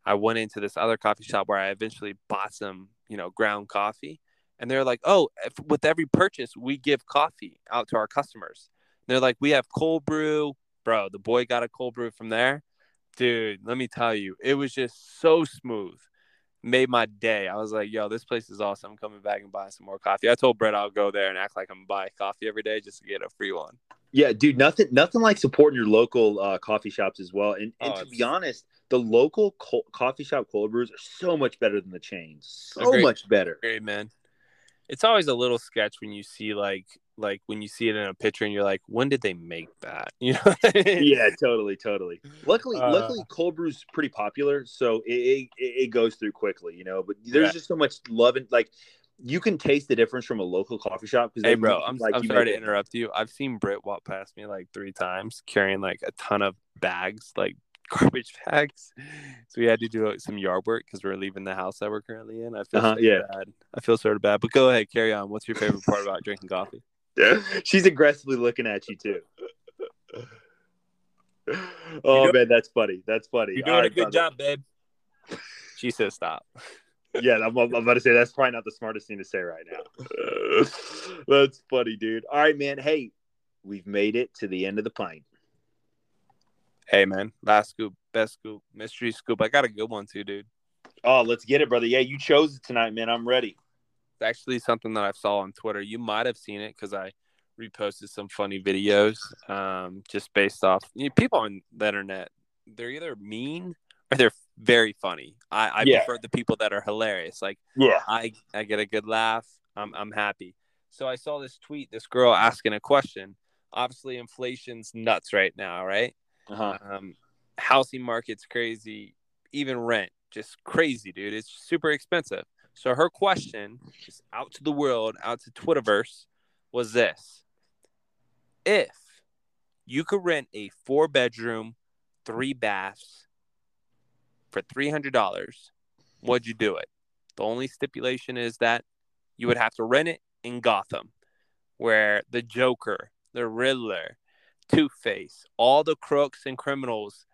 I went into this other coffee shop where I eventually bought some, you know, ground coffee, and they're like, oh, if, with every purchase, we give coffee out to our customers. And they're like, we have cold brew, bro. The boy got a cold brew from there, dude. Let me tell you, it was just so smooth. Made my day. I was like, yo, this place is awesome. I'm coming back and buying some more coffee. I told Brett I'll go there and act like I'm buying coffee every day just to get a free one. Yeah, dude, nothing nothing like supporting your local uh, coffee shops as well. And, and Oh, to be honest, the local co- coffee shop cold brews are so much better than the chains. So Agreed. much better. Great man. It's always a little sketch when you see like like when you see it in a picture and you're like, when did they make that? You know? yeah, totally, totally. Luckily, Uh, luckily, cold brew's pretty popular, so it, it it goes through quickly, you know. But there's Yeah. just so much love and like you can taste the difference from a local coffee shop because Hey bro, I'm, like I'm sorry to it- interrupt you. I've seen Britt walk past me like three times carrying like a ton of bags, like garbage bags. So we had to do some yard work because we're leaving the house that we're currently in. I feel Uh-huh, sort yeah. of bad. I feel sort of bad. But go ahead, carry on. What's your favorite part about drinking coffee? Yeah. She's aggressively looking at you too. oh man, that's funny. That's funny. All right, brother. job, babe. She says stop. Yeah, I'm, I'm about to say that's probably not the smartest thing to say right now. that's funny, dude. All right, man. Hey, we've made it to the end of the pint. Hey man, last scoop, best scoop, mystery scoop. I got a good one too, dude. Oh, let's get it, brother. Yeah, you chose it tonight, man. I'm ready. It's actually something that I saw on Twitter. You might have seen it because I reposted some funny videos, um, just based off you know, people on the internet. They're either mean or they're very funny. I, I Yeah. prefer the people that are hilarious. Like Yeah. I, I get a good laugh. I'm, I'm happy. So I saw this tweet. This girl asking a question. Obviously, inflation's nuts right now, right? Uh-huh. Um, housing market's crazy. Even rent, just crazy, dude. It's super expensive. So her question, just out to the world, out to Twitterverse, was this: If you could rent a four bedroom, three baths for three hundred dollars, would you do it? The only stipulation is that you would have to rent it in Gotham, where the Joker, the Riddler, Two Face, all the crooks and criminals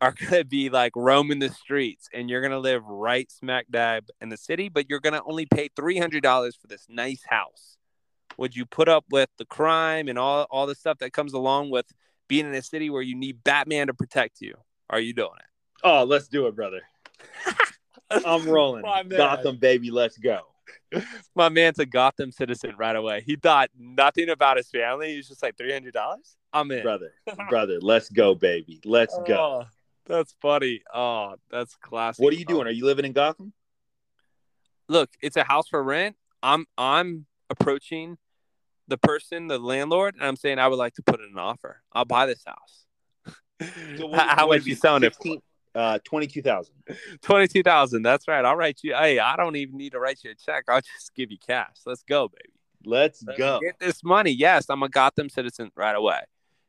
are gonna be like roaming the streets, and you're gonna live right smack dab in the city, but you're gonna only pay three hundred dollars for this nice house. Would you put up with the crime and all all the stuff that comes along with being in a city where you need Batman to protect you? Are you doing it? Oh, let's do it, brother. I'm rolling. My man. Gotham, baby. Let's go. My man's a Gotham citizen right away. He thought nothing about his family. He's just like three hundred dollars. I'm in. Brother, brother, let's go, baby. Let's go. Oh, that's funny. Oh, that's classic. What are you doing? Oh. Are you living in Gotham? Look, it's a house for rent. I'm I'm approaching the person, the landlord, and I'm saying I would like to put in an offer. I'll buy this house. How how would you be selling it? 16 Uh, 22,000. Twenty two thousand. That's right. I'll write you. Hey, I don't even need to write you a check. I'll just give you cash. Let's go, baby. Let's Let's go. Get this money. Yes, I'm a Gotham citizen right away.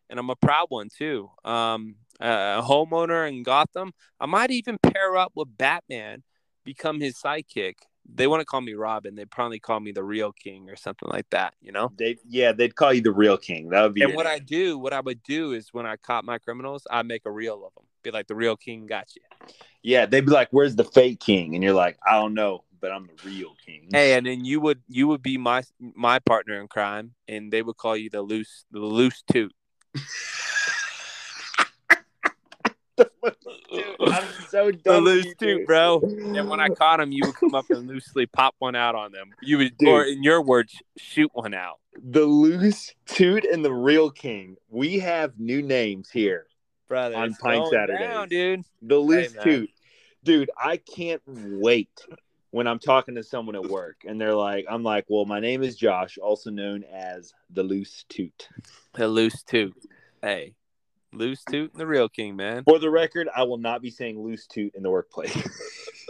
And I'm a proud one too. Um, a homeowner in Gotham. I might even pair up with Batman, become his sidekick. They want to call me Robin. They probably call me the real king or something like that, you know? They yeah, they'd call you the real king. That would be And what I do, what I would do is when I caught my criminals, I make a reel of them. Be like, the real king got you. yeah, they'd be like, "Where's the fake king?" And you're like, "I don't know, but I'm the real king." Hey, and then you would you would be my my partner in crime, and they would call you the loose the loose toot. I'm so dumb. The loose toot, bro. And when I caught him, you would come up and loosely pop one out on them. You would, Dude. or in your words, shoot one out. the loose toot and the real king. We have new names here. Brother, On Pint Saturday, down, dude. The loose man. toot. Dude, I can't wait when I'm talking to someone at work and they're like, I'm like, well, my name is Josh, also known as the loose toot. The loose toot. Hey, loose toot and the real king, man. For the record, I will not be saying loose toot in the workplace.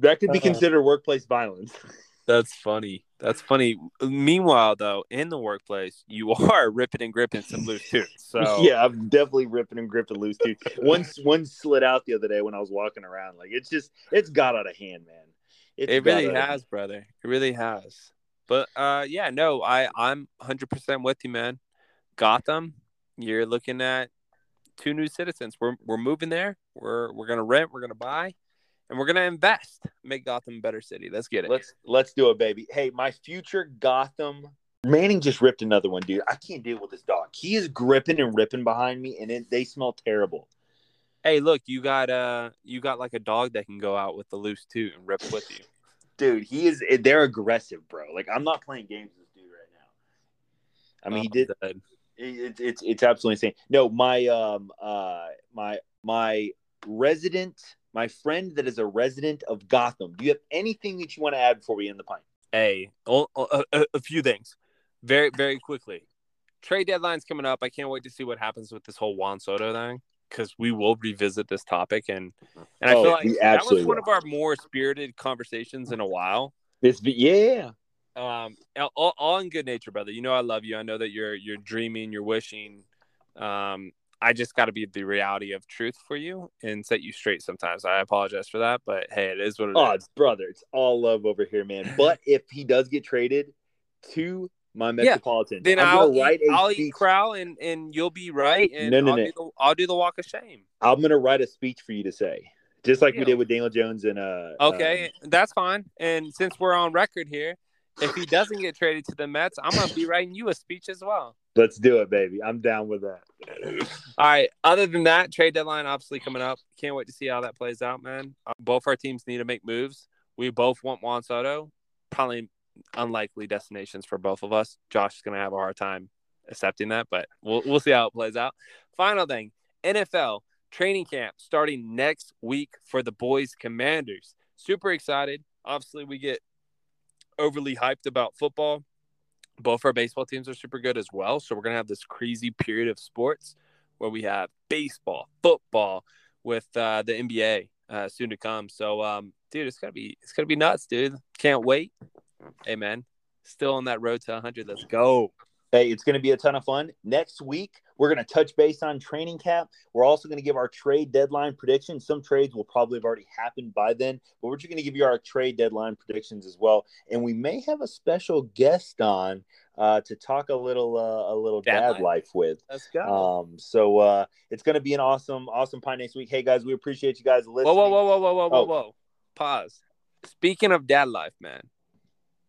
that could be Uh-huh. considered workplace violence. That's funny. That's funny. Meanwhile, though, in the workplace, you are ripping and gripping some loose toots. So Yeah, I'm definitely ripping and gripping loose toot. One one slid out the other day when I was walking around. Like it's just it's got out of hand, man. It's it really has, brother. It really has. But uh, yeah, no, I I'm 100 percent with you, man. Gotham, you're looking at two new citizens. We're we're moving there. We're we're gonna rent. We're gonna buy, and we're gonna invest. Make Gotham a better city. Let's get it. Let's let's do it, baby. Hey, my future Gotham Manning just ripped another one, dude. I can't deal with this dog. He is gripping and ripping behind me, and it, they smell terrible. Hey, look, you got uh, you got like a dog that can go out with the loose toot and rip with you. Dude, he is. They're aggressive, bro. Like I'm not playing games with this dude right now. I mean, he Oh, did. dead. It's it's it's absolutely insane. No, my um uh my my resident, my friend that is a resident of Gotham. Do you have anything that you want to add before we end the pint? Hey, o- a, a few things, very very quickly. Trade deadline's coming up. I can't wait to see what happens with this whole Juan Soto thing because we will revisit this topic and and I Oh, feel like that was one will. of our more spirited conversations in a while. This, yeah, Um, all, all in good nature, brother. You know I love you. I know that you're you're dreaming, you're wishing. Um, I just got to be the reality of truth for you and set you straight. Sometimes I apologize for that, but hey, it is what it is. Oh, brother, it's all love over here, man. But if he does get traded to my Metropolitan, then I'm I'll write eat, I'll speech. eat crow and and you'll be right and No, no, I'll, no. Do the, I'll do the walk of shame. I'm gonna write a speech for you to say, just like we did with Daniel Jones and uh. Okay, um, that's fine. And since we're on record here, if he doesn't get traded to the Mets, I'm gonna be writing you a speech as well. Let's do it, baby. I'm down with that. All right. Other than that, trade deadline obviously coming up. Can't wait to see how that plays out, man. Uh, both our teams need to make moves. We both want Juan Soto. Probably unlikely destinations for both of us. Josh is gonna have a hard time accepting that, but we'll we'll see how it plays out. Final thing, NFL training camp starting next week for the boys Commanders. Super excited. Obviously, we get overly hyped about football. Both our baseball teams are super good as well. So we're gonna have this crazy period of sports where we have baseball, football, with uh, the NBA uh, soon to come. So, um, dude, it's gonna be it's gonna be nuts, dude. Can't wait. Hey, still on that road to 100. Let's go. Hey, it's going to be a ton of fun. Next week, we're going to touch base on training cap. We're also going to give our trade deadline predictions. Some trades will probably have already happened by then, but we're just going to give you our trade deadline predictions as well. And we may have a special guest on uh, to talk a little uh, a little Dad dad, life. life with. Let's go. Um, so uh, it's going to be an awesome awesome pie next week. Hey guys, we appreciate you guys listening. whoa, whoa, whoa, whoa, whoa, whoa, whoa, Oh. whoa. Pause. Speaking of dad life, man,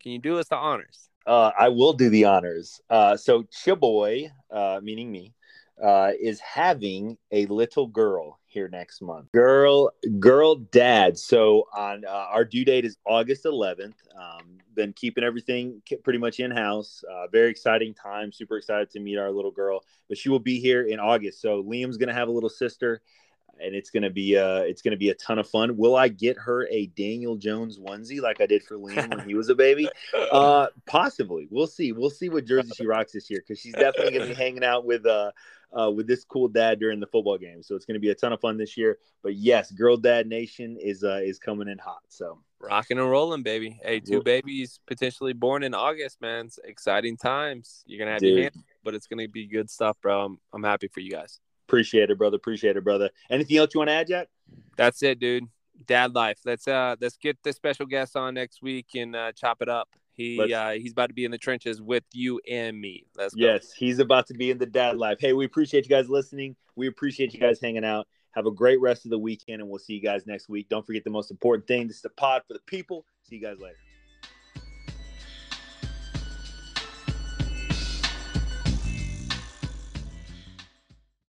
can you do us the honors? Uh, I will do the honors. Uh, so Chiboy, uh, meaning me, uh, is having a little girl here next month. Girl, girl, dad. So on uh, our due date is August 11th. Um, been keeping everything pretty much in house. Uh, very exciting time. Super excited to meet our little girl. But she will be here in August. So Liam's gonna have a little sister. And it's gonna be uh it's gonna be a ton of fun. Will I get her a Daniel Jones onesie like I did for Liam when he was a baby? Uh, possibly. We'll see. We'll see what jersey she rocks this year because she's definitely going to be hanging out with uh, uh, with this cool dad during the football game. So it's going to be a ton of fun this year. But yes, Girl Dad Nation is uh, is coming in hot. So Rocking and rolling, baby. Hey, two babies potentially born in August, man. It's exciting times. You're gonna have your Dude. hands, but it's gonna be good stuff, bro. I'm, I'm happy for you guys. Appreciate it, brother. Appreciate it, brother. Anything else you want to add, Jack? That's it, dude. Dad life. Let's uh let's get the special guest on next week and uh, chop it up. He Let's- uh, he's about to be in the trenches with you and me. Let's go. Yes, he's about to be in the dad life. Hey, we appreciate you guys listening. We appreciate you guys hanging out. Have a great rest of the weekend, and we'll see you guys next week. Don't forget the most important thing this is the pod for the people. See you guys later.